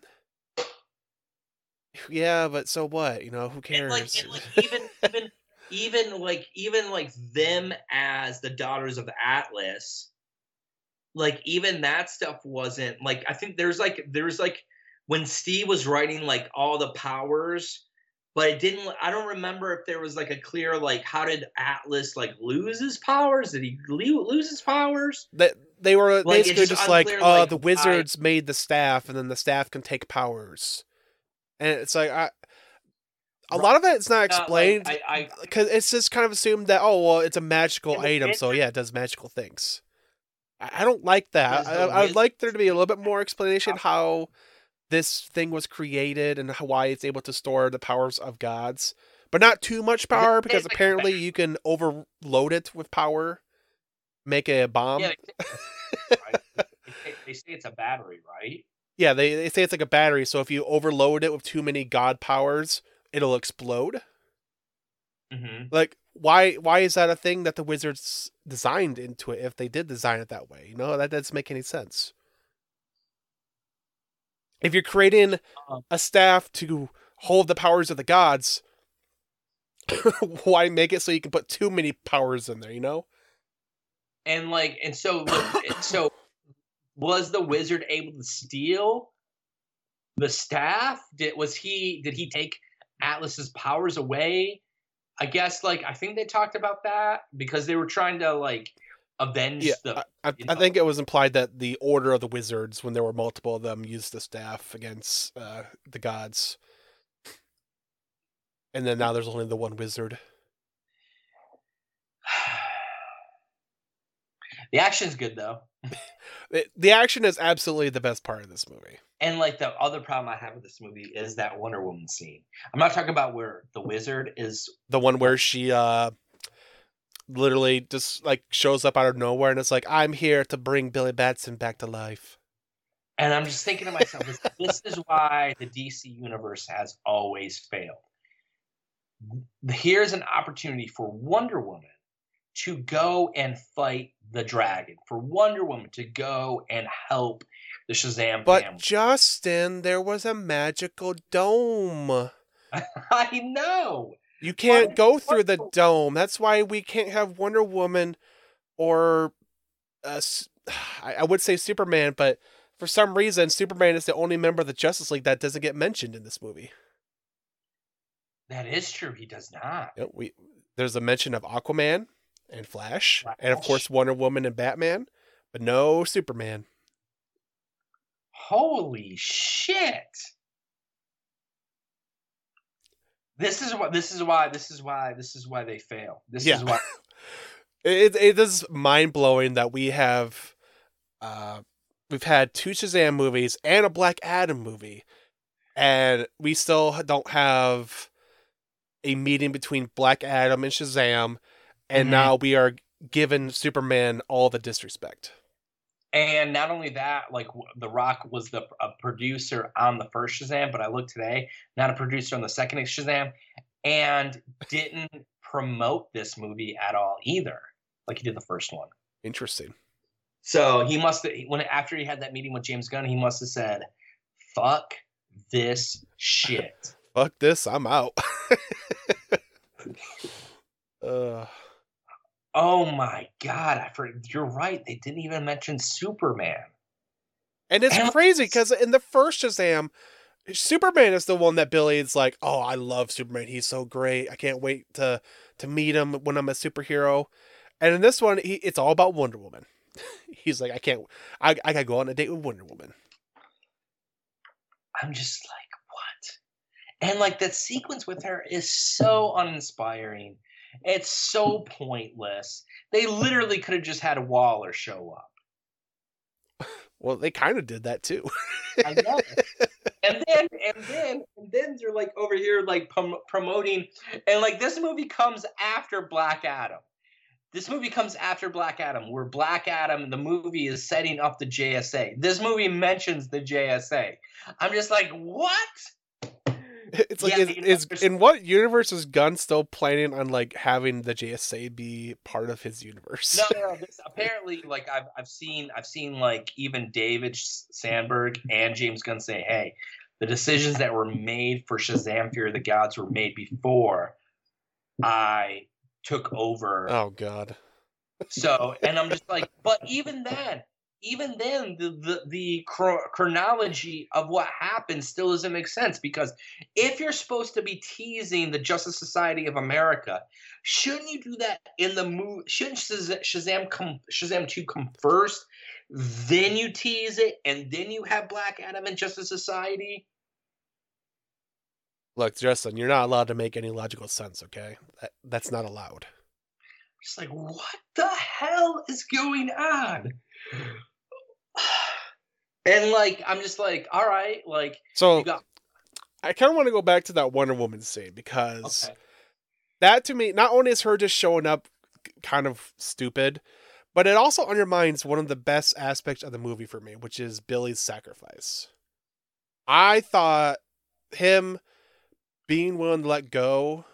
Speaker 2: yeah, but so what? You know, who
Speaker 1: and
Speaker 2: cares?
Speaker 1: like, and like even even even like even like them as the daughters of Atlas, like even that stuff wasn't like I think there's like there's like when Steve was writing like all the powers, but it didn't. I don't remember if there was like a clear like how did Atlas like lose his powers? Did he lo- lose his powers?
Speaker 2: That they were
Speaker 1: Like,
Speaker 2: basically
Speaker 1: just
Speaker 2: just like, uh,
Speaker 1: like,
Speaker 2: the
Speaker 1: why-
Speaker 2: wizards made the staff, and then the staff can take powers. And it's like I. A lot of it's not
Speaker 1: Uh, like,
Speaker 2: explained
Speaker 1: I, I
Speaker 2: because it's just kind of assumed that oh well it's a magical item so yeah it does magical things i, I don't like that I, I would like there to be a little bit more explanation how this thing was created and how, why it's able to store the powers of gods but not too much power because apparently you can overload it with power make a bomb
Speaker 1: yeah, they, say- right? they, say- they say it's a battery, right?
Speaker 2: Yeah they, they say it's like a battery so if you overload it with too many god powers it'll explode
Speaker 1: Mm-hmm.
Speaker 2: Like, why why is that a thing that the wizards designed into it if they did design it that way? You know, that doesn't make any sense. If you're creating
Speaker 1: Um,
Speaker 2: a staff to hold the powers of the gods, why make it so you can put too many powers in there, you know?
Speaker 1: And like, and so, look, so was the wizard able to steal the staff? Did was he? Did he take Atlas's powers away? I guess, like, I think they talked about that because they were trying to like avenge
Speaker 2: Yeah,
Speaker 1: the.
Speaker 2: I, I, I think it was implied that the order of the wizards, when there were multiple of them, used the staff against uh, the gods. And then now there's only the one wizard.
Speaker 1: The action's good though.
Speaker 2: The action is absolutely the best part of this movie.
Speaker 1: And like the other problem I have with this movie is that Wonder Woman scene. I'm not talking about where the wizard is.
Speaker 2: The one where she uh literally just like shows up out of nowhere and it's like, I'm here to bring Billy Batson back to life.
Speaker 1: And I'm just thinking to myself, this, this is why the DC universe has always failed. Here's an opportunity for Wonder Woman to go and fight the dragon, for Wonder Woman to go and help the Shazam
Speaker 2: But
Speaker 1: family.
Speaker 2: Justin, there was a magical dome.
Speaker 1: I know.
Speaker 2: You can't go through the dome. That's why we can't have Wonder Woman or uh, I I would say Superman, but for some reason Superman is the only member of the Justice League that doesn't get mentioned in this movie.
Speaker 1: That is true. He does not.
Speaker 2: You know, we there's a mention of Aquaman and Flash, and of course Wonder Woman and Batman, but no Superman.
Speaker 1: Holy shit. This is what this is why this is why this is why they fail. This
Speaker 2: Yeah.
Speaker 1: is why
Speaker 2: It it is mind blowing that we have uh we've had two Shazam movies and a Black Adam movie, and we still don't have a meeting between Black Adam and Shazam, and
Speaker 1: Mhm.
Speaker 2: now we are giving Superman all the disrespect.
Speaker 1: And not only that, like The Rock was the a producer on the first Shazam, but I looked today, not a producer on the second Shazam, and didn't promote this movie at all either, like he did the first one.
Speaker 2: Interesting.
Speaker 1: So he must have when after he had that meeting with James Gunn, he must have said, "Fuck this shit."
Speaker 2: Fuck this, I'm out. uh,
Speaker 1: Oh my god! I for, you're right. They didn't even mention Superman.
Speaker 2: and it's
Speaker 1: And-
Speaker 2: crazy because in the first Shazam, Superman is the one that Billy is like, "Oh, I love Superman. He's so great. I can't wait to to meet him when I'm a superhero." And in this one, he, it's all about Wonder Woman. He's like, "I can't. I I gotta go on a date with Wonder Woman."
Speaker 1: I'm just like, what? And like that sequence with her is so uninspiring. It's so hmm. pointless. They literally could have just had a Waller show up.
Speaker 2: Well, they kind of did that too.
Speaker 1: I know. and then and then and then they're like over here like prom- promoting and like this movie comes after Black Adam. This movie comes after Black Adam, where Black Adam, the movie, is setting up the JSA. This movie mentions the JSA. I'm just like, what?
Speaker 2: It's like,
Speaker 1: Yeah,
Speaker 2: is, is in what universe is Gunn still planning on like having the JSA be part of his universe?
Speaker 1: No, no, no. Apparently, like I've I've seen I've seen like even David Sandberg and James Gunn say, "Hey, the decisions that were made for Shazam: Fury of the Gods were made before I took over."
Speaker 2: Oh God.
Speaker 1: So, and I'm just like, but even then, even then, the the, the chro- chronology of what happened still doesn't make sense because if you're supposed to be teasing the Justice Society of America, shouldn't you do that in the movie? Shouldn't Shaz- Shazam come Shazam two come first, then you tease it, and then you have Black Adam and Justice Society?
Speaker 2: Look, Justin, you're not allowed to make any logical sense. Okay, that, that's not allowed.
Speaker 1: Just like, what the hell is going on? And like, I'm just like, all right, like,
Speaker 2: So
Speaker 1: you got
Speaker 2: I kind of want to go back to that Wonder Woman scene because
Speaker 1: okay.
Speaker 2: that to me, not only is her just showing up kind of stupid, but it also undermines one of the best aspects of the movie for me, which is Billy's sacrifice. I thought him being willing to let go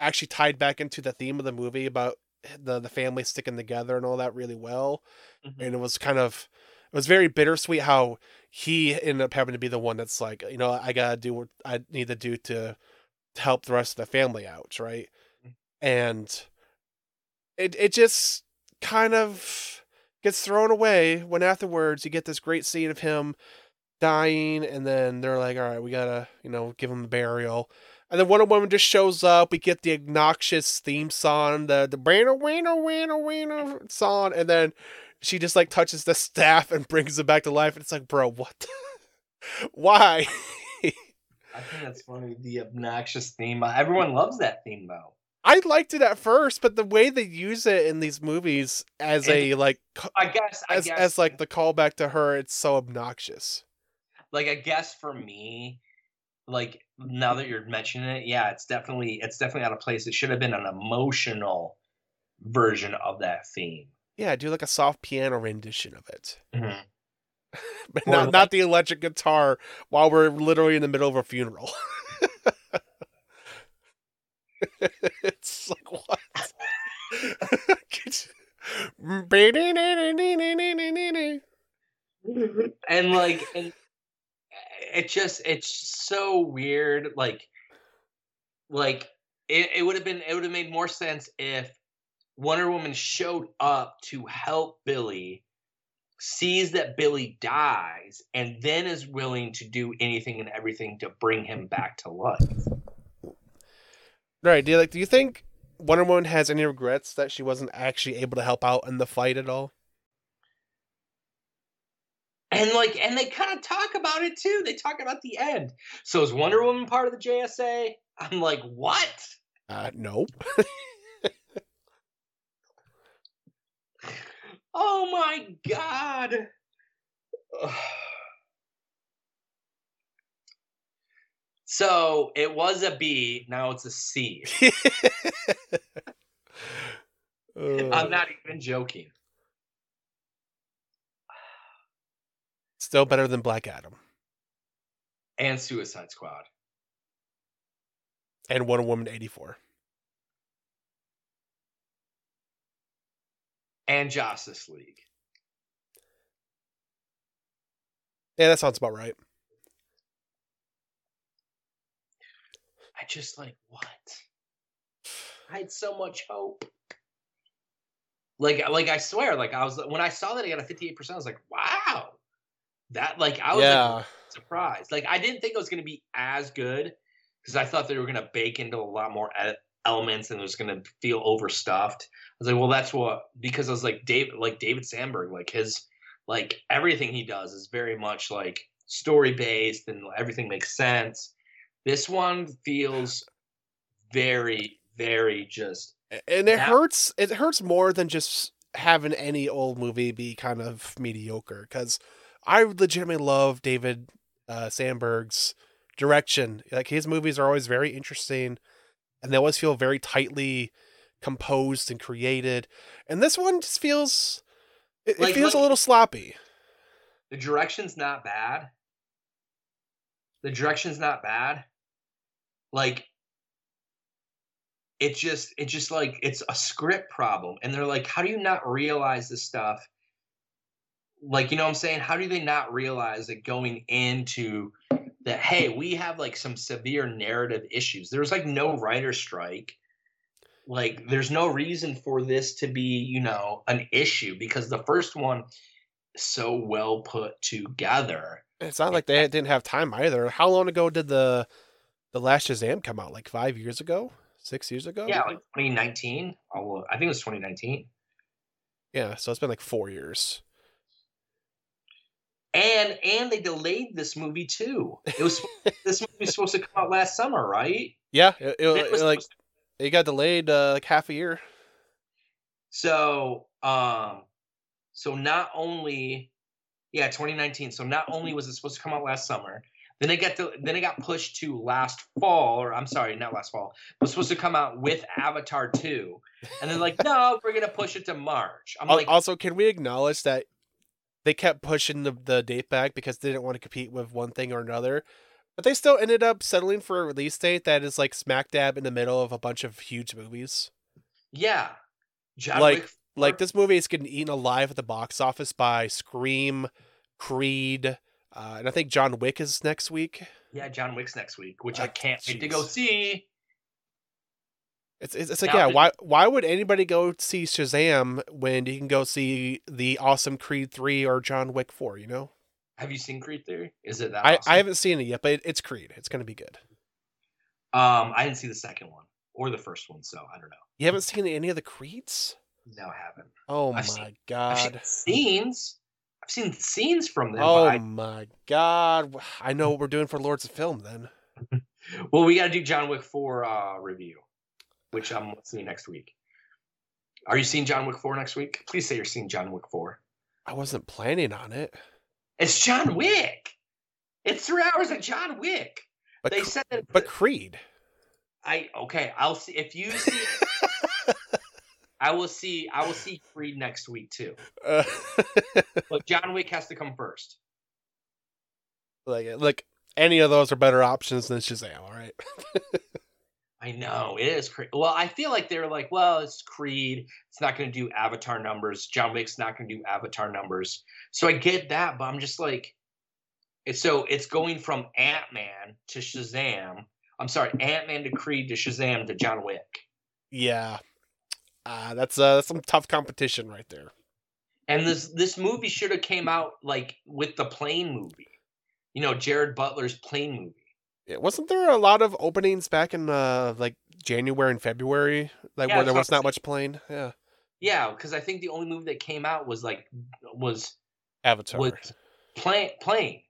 Speaker 2: actually tied back into the theme of the movie about the the family sticking together and all that really well.
Speaker 1: Mhm.
Speaker 2: And it was kind of it was very bittersweet how he ended up having to be the one that's like, you know, I gotta do what I need to do to help the rest of the family out, right? And it it just kind of gets thrown away when afterwards you get this great scene of him dying and then they're like, all right, we gotta, you know, give him a burial. And then Wonder Woman just shows up. We get the obnoxious theme song, the the Brano Wano Wano Wano song, and then she just like touches the staff and brings it back to life. And it's like, bro, what? the- Why?
Speaker 1: I think that's funny. The obnoxious theme. Everyone loves that theme though.
Speaker 2: I liked it at first, but the way they use it in these movies as
Speaker 1: And-
Speaker 2: a like
Speaker 1: I guess. I
Speaker 2: as
Speaker 1: guess,
Speaker 2: as like the callback to her, it's so obnoxious.
Speaker 1: like I guess for me, like now that you're mentioning it, yeah, it's definitely it's definitely out of place. It should have been an emotional version of that theme.
Speaker 2: Yeah, do like a soft piano rendition of it, mm-hmm.
Speaker 1: but
Speaker 2: not
Speaker 1: like-
Speaker 2: not the electric guitar while we're literally in the middle of a funeral. it's like what?
Speaker 1: and like and it just it's so weird like like it, it would have been it would have made more sense if wonder woman showed up to help billy sees that billy dies and then is willing to do anything and everything to bring him back to life
Speaker 2: Right? Do you like? Do you think Wonder Woman has any regrets that she wasn't actually able to help out in the fight at all?
Speaker 1: And like and they kind of talk about it too they talk about the end so is wonder woman part of the jsa i'm like what
Speaker 2: Uh, nope.
Speaker 1: Oh my god. Ugh. So it was a B, now it's a C.
Speaker 2: Uh,
Speaker 1: I'm not even joking.
Speaker 2: Still better than Black Adam
Speaker 1: And Suicide Squad.
Speaker 2: and Wonder Woman eighty four.
Speaker 1: And Justice League.
Speaker 2: Yeah, that sounds about right.
Speaker 1: I just like what? I had so much hope. Like like I swear, like I was when I saw that I got a 58%, I was like, wow. That like I was like, surprised. Like I didn't think it was going to be as good because I thought they were going to bake into a lot more elements and it was going to feel overstuffed. I was like, well, that's what because I was like David, like David Sandberg, like his like everything he does is very much like story based and everything makes sense. This one feels very, very just
Speaker 2: and it
Speaker 1: Now-
Speaker 2: hurts. It hurts more than just having any old movie be kind of mediocre. Because I legitimately love David uh, Sandberg's direction. Like his movies are always very interesting, and they always feel very tightly composed and created. And this one just feels. It,
Speaker 1: Like-
Speaker 2: it feels a little sloppy.
Speaker 1: the direction's not bad. The direction's not bad. Like it just it just like it's a script problem and they're like how do you not realize this stuff like you know what i'm saying how do they not realize that going into that hey we have like some severe narrative issues there's like no writer strike like there's no reason for this to be you know an issue because the first one so well put together
Speaker 2: It's not like they didn't have time either. How long ago did the the last Shazam come out? Like five years ago, six years ago?
Speaker 1: yeah like 2019 I'll- i think it was 2019
Speaker 2: yeah. So it's been like four years.
Speaker 1: And and they delayed this movie too. It was this movie was supposed to come out last summer, right?
Speaker 2: Yeah, it, it,
Speaker 1: It was
Speaker 2: like
Speaker 1: supposed
Speaker 2: it got delayed uh, like half a year.
Speaker 1: So, um, so not only, yeah, 2019. So not only was it supposed to come out last summer, then it got to, then it got pushed to last fall, or I'm sorry, not last fall. It was supposed to come out with Avatar 2, and they're like, no, we're gonna push it to March. I'm
Speaker 2: Al-
Speaker 1: like,
Speaker 2: also, can we acknowledge that they kept pushing the, the date back because they didn't want to compete with one thing or another? But they still ended up settling for a release date that is like smack dab in the middle of a bunch of huge movies.
Speaker 1: yeah, John
Speaker 2: Like-
Speaker 1: Wick
Speaker 2: Like this movie is getting eaten alive at the box office by Scream, Creed, uh, and I think John Wick is next week.
Speaker 1: Yeah, John Wick's next week, which I can't wait to go see.
Speaker 2: It's it's, it's like
Speaker 1: Now
Speaker 2: yeah, why why would anybody go see Shazam when you can go see the awesome Creed three or John Wick four? You know,
Speaker 1: Have you seen Creed 3? Is it that
Speaker 2: I,
Speaker 1: awesome?
Speaker 2: I haven't seen it yet, but it, it's Creed. It's gonna be good.
Speaker 1: Um, I didn't see the second one or the first one, so I don't know.
Speaker 2: You haven't seen any of the Creeds?
Speaker 1: No, I haven't.
Speaker 2: Oh
Speaker 1: I've
Speaker 2: my
Speaker 1: seen- I've
Speaker 2: god!
Speaker 1: seen scenes. I've seen scenes from them.
Speaker 2: Oh
Speaker 1: I,
Speaker 2: my god! I know what we're doing for Lords of Film then.
Speaker 1: well, we got to do John Wick 4 uh, review, which I'm seeing next week. Are you seeing John Wick 4 next week? Please say you're seeing John Wick 4.
Speaker 2: I wasn't planning on it,
Speaker 1: It's John Wick. It's three hours of John Wick.
Speaker 2: but
Speaker 1: They said that.
Speaker 2: but Creed.
Speaker 1: I okay. I'll see if you see. I will see. I will see Creed next week too.
Speaker 2: Uh,
Speaker 1: But John Wick has to come first.
Speaker 2: like like any of those are better options than Shazam. All right.
Speaker 1: I know it is. Cre- Well, I feel like they're like, well, it's Creed. It's not going to do Avatar numbers. John Wick's not going to do Avatar numbers. So I get that, but I'm just like, it's so it's going from Ant Man to Shazam. I'm sorry, Ant Man to Creed to Shazam to John Wick.
Speaker 2: Yeah. Uh, that's uh, that's some tough competition right there.
Speaker 1: And this this movie should have came out like with the plane movie. You know, Gerard Butler's plane movie.
Speaker 2: Yeah, wasn't there a lot of openings back in uh, like January and February, like
Speaker 1: Yeah,
Speaker 2: where there was not much playing? Yeah,
Speaker 1: Yeah, because I think the only movie that came out was like was
Speaker 2: Avatar.
Speaker 1: was plane plane.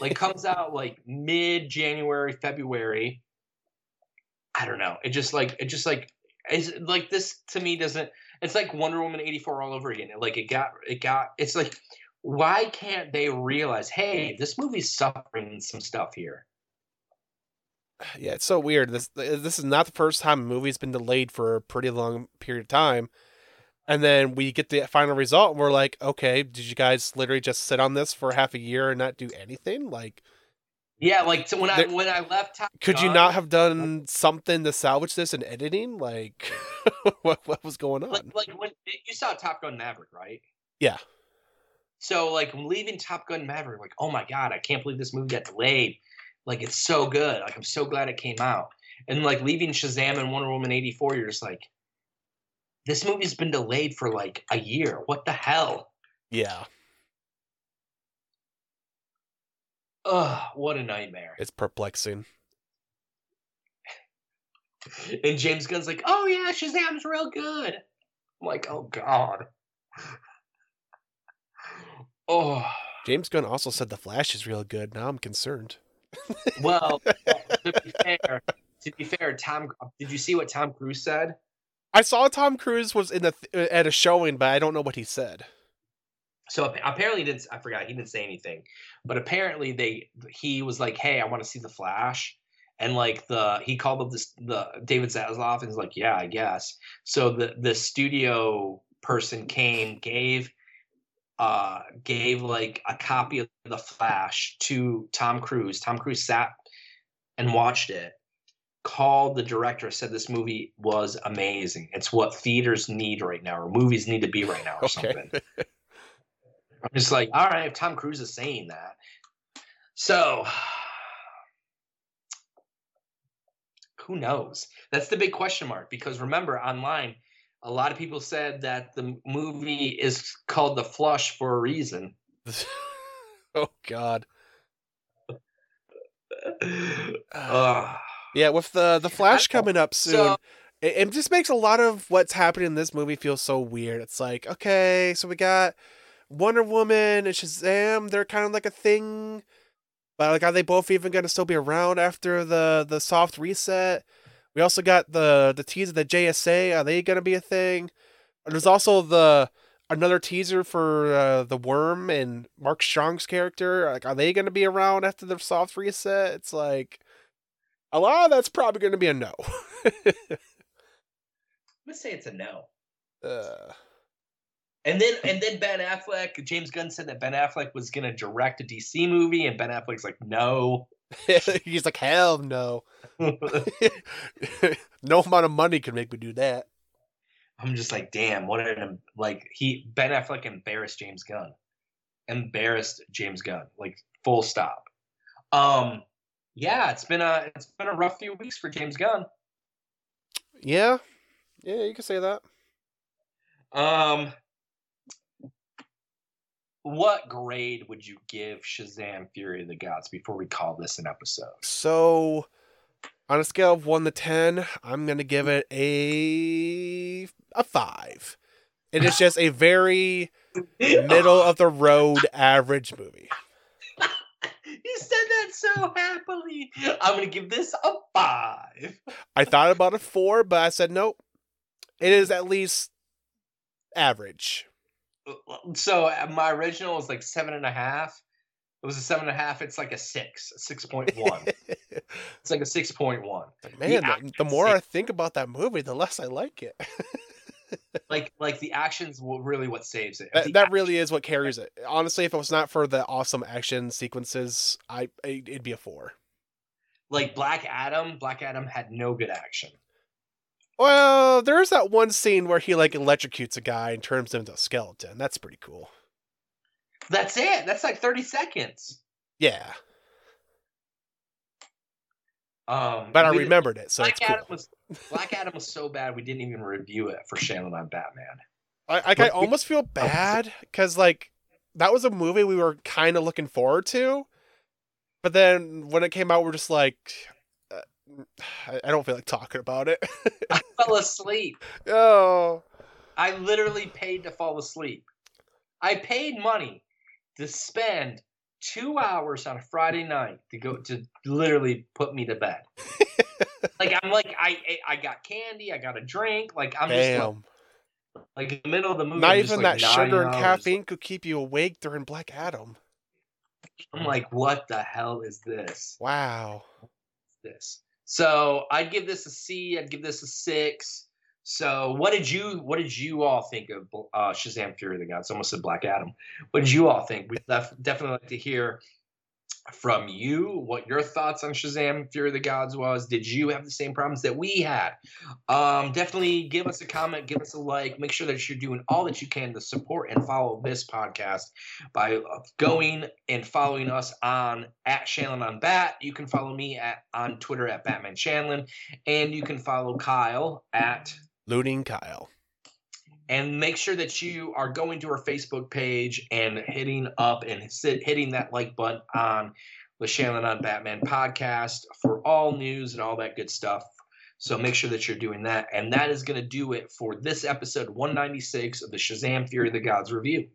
Speaker 1: Like comes out like mid January, February. I don't know. It just like it just like is like this to me doesn't it's like Wonder Woman 84 all over again. Like it got it got it's like why can't they realize, hey, this movie's suffering some stuff here?
Speaker 2: Yeah, it's so weird. This this is not the first time a movie's been delayed for a pretty long period of time, and then we get the final result, and we're like, okay, did you guys literally just sit on this for half a year and not do anything? Like,
Speaker 1: Yeah, like so when I when I left Top
Speaker 2: could you not have done something to salvage this in editing? Like, what what was going on?
Speaker 1: like, like when you saw Top Gun Maverick, right?
Speaker 2: Yeah.
Speaker 1: So like leaving Top Gun Maverick, like oh my god, I can't believe this movie got delayed. Like it's so good. Like I'm so glad it came out. And like leaving Shazam and Wonder Woman 84, you're just like, this movie's been delayed for like a year. What the hell?
Speaker 2: Yeah,
Speaker 1: Ugh, what a nightmare.
Speaker 2: it's perplexing.
Speaker 1: And James Gunn's like, oh yeah, Shazam's real good. I'm like, oh god. Oh
Speaker 2: James Gunn also said the Flash is real good. Now I'm concerned.
Speaker 1: well, to be fair, to be fair, Tom, did you see what Tom Cruise said?
Speaker 2: I saw Tom Cruise was in the th- at a showing, but I don't know what he said.
Speaker 1: So apparently, he didn't I forgot he didn't say anything, but apparently they he was like, "Hey, I want to see the Flash," and like the he called up this the David Zaslav and he's like, "Yeah, I guess." So the the studio person came gave uh gave like a copy of the Flash to Tom Cruise. Tom Cruise sat and watched it. Called the director, said this movie was amazing. It's what theaters need right now, or movies need to be right now, or
Speaker 2: Okay.
Speaker 1: something. I'm just like, all right, if Tom Cruise is saying that. So who knows? That's the big question mark because remember, online, a lot of people said that the movie is called The Flush for a reason.
Speaker 2: oh God.
Speaker 1: Ugh.
Speaker 2: Yeah, with the the Flash coming up soon,
Speaker 1: So-
Speaker 2: it, it just makes a lot of what's happening in this movie feel so weird. It's like, okay, so we got Wonder Woman and Shazam, they're kind of like a thing. But like, are they both even going to still be around after the the soft reset? We also got the the teaser, the JSA. Are they going to be a thing? There's also the another teaser for uh, the Worm and Mark Strong's character. Like, are they going to be around after the soft reset? It's like a lot of that's probably going to be a no.
Speaker 1: I'm gonna say it's a no.
Speaker 2: uh,
Speaker 1: And then and then Ben Affleck, James Gunn said that Ben Affleck was gonna direct a DC movie, and Ben Affleck's like, no.
Speaker 2: he's like, hell no. no amount of money can make me do that.
Speaker 1: I'm just like, damn, what an like he Ben Affleck embarrassed James Gunn. Embarrassed James Gunn. Like full stop. Um yeah, it's been a it's been a rough few weeks for James Gunn.
Speaker 2: Yeah, yeah, you can say that.
Speaker 1: Um what grade would you give Shazam Fury of the Gods before we call this an episode?
Speaker 2: So, on a scale of one to ten, I'm gonna give it a a five. It is just a very middle of the road average movie.
Speaker 1: you said that so happily. I'm gonna give this a five.
Speaker 2: I thought about a four, but I said nope. It is at least average.
Speaker 1: So uh, my original was like seven and a half. It was a seven and a half. It's like a six, six point one. it's like a six point one.
Speaker 2: Man, the, the more I think about that movie, the less I like it.
Speaker 1: Like like the actions will really what saves it.
Speaker 2: that, that really is what carries it. Honestly, if it was not for the awesome action sequences, I I- it'd be a four.
Speaker 1: like Black Adam. Black Adam had no good action.
Speaker 2: Well, there is that one scene where he like electrocutes a guy and turns him into a skeleton. That's pretty cool.
Speaker 1: That's it. That's like thirty seconds.
Speaker 2: Yeah,
Speaker 1: Um,
Speaker 2: but I remembered it, so
Speaker 1: Black
Speaker 2: it's cool.
Speaker 1: Adam was Black Adam was so bad we didn't even review it for Shanlian on Batman.
Speaker 2: I, I, I almost feel bad because like that was a movie we were kind of looking forward to, but then when it came out, we're just like, I, don't feel like talking about it.
Speaker 1: I fell asleep.
Speaker 2: oh,
Speaker 1: I literally paid to fall asleep. I paid money to spend two hours on a Friday night to go to literally put me to bed. like I'm like I I got candy, I got a drink. Like I'm just like, like in the middle of the movie.
Speaker 2: Not even
Speaker 1: like,
Speaker 2: that sugar and
Speaker 1: hours.
Speaker 2: caffeine could keep you awake during Black Adam.
Speaker 1: I'm like, what the hell is this?
Speaker 2: Wow.
Speaker 1: This. So I'd give this a C. I'd give this a six. So what did you what did you all think of uh, Shazam: Fury of the Gods? Almost said Black Adam. What did you all think? We'd def- definitely like to hear from you what your thoughts on Shazam: Fury of the Gods was. Did you have the same problems that we had? Um, definitely give us a comment, give us a like. Make sure that you're doing all that you can to support and follow this podcast by uh, going and following us on at Shanlian on Bat. You can follow me at on Twitter at Batman Shanlian, and you can follow Kyle at
Speaker 2: Looting Kyle.
Speaker 1: And make sure that you are going to our Facebook page and hitting up and sit, hitting that like button on the Shanlian on Batman podcast for all news and all that good stuff. So make sure that you're doing that. And that is going to do it for this episode 196 of the Shazam Fury of the Gods review.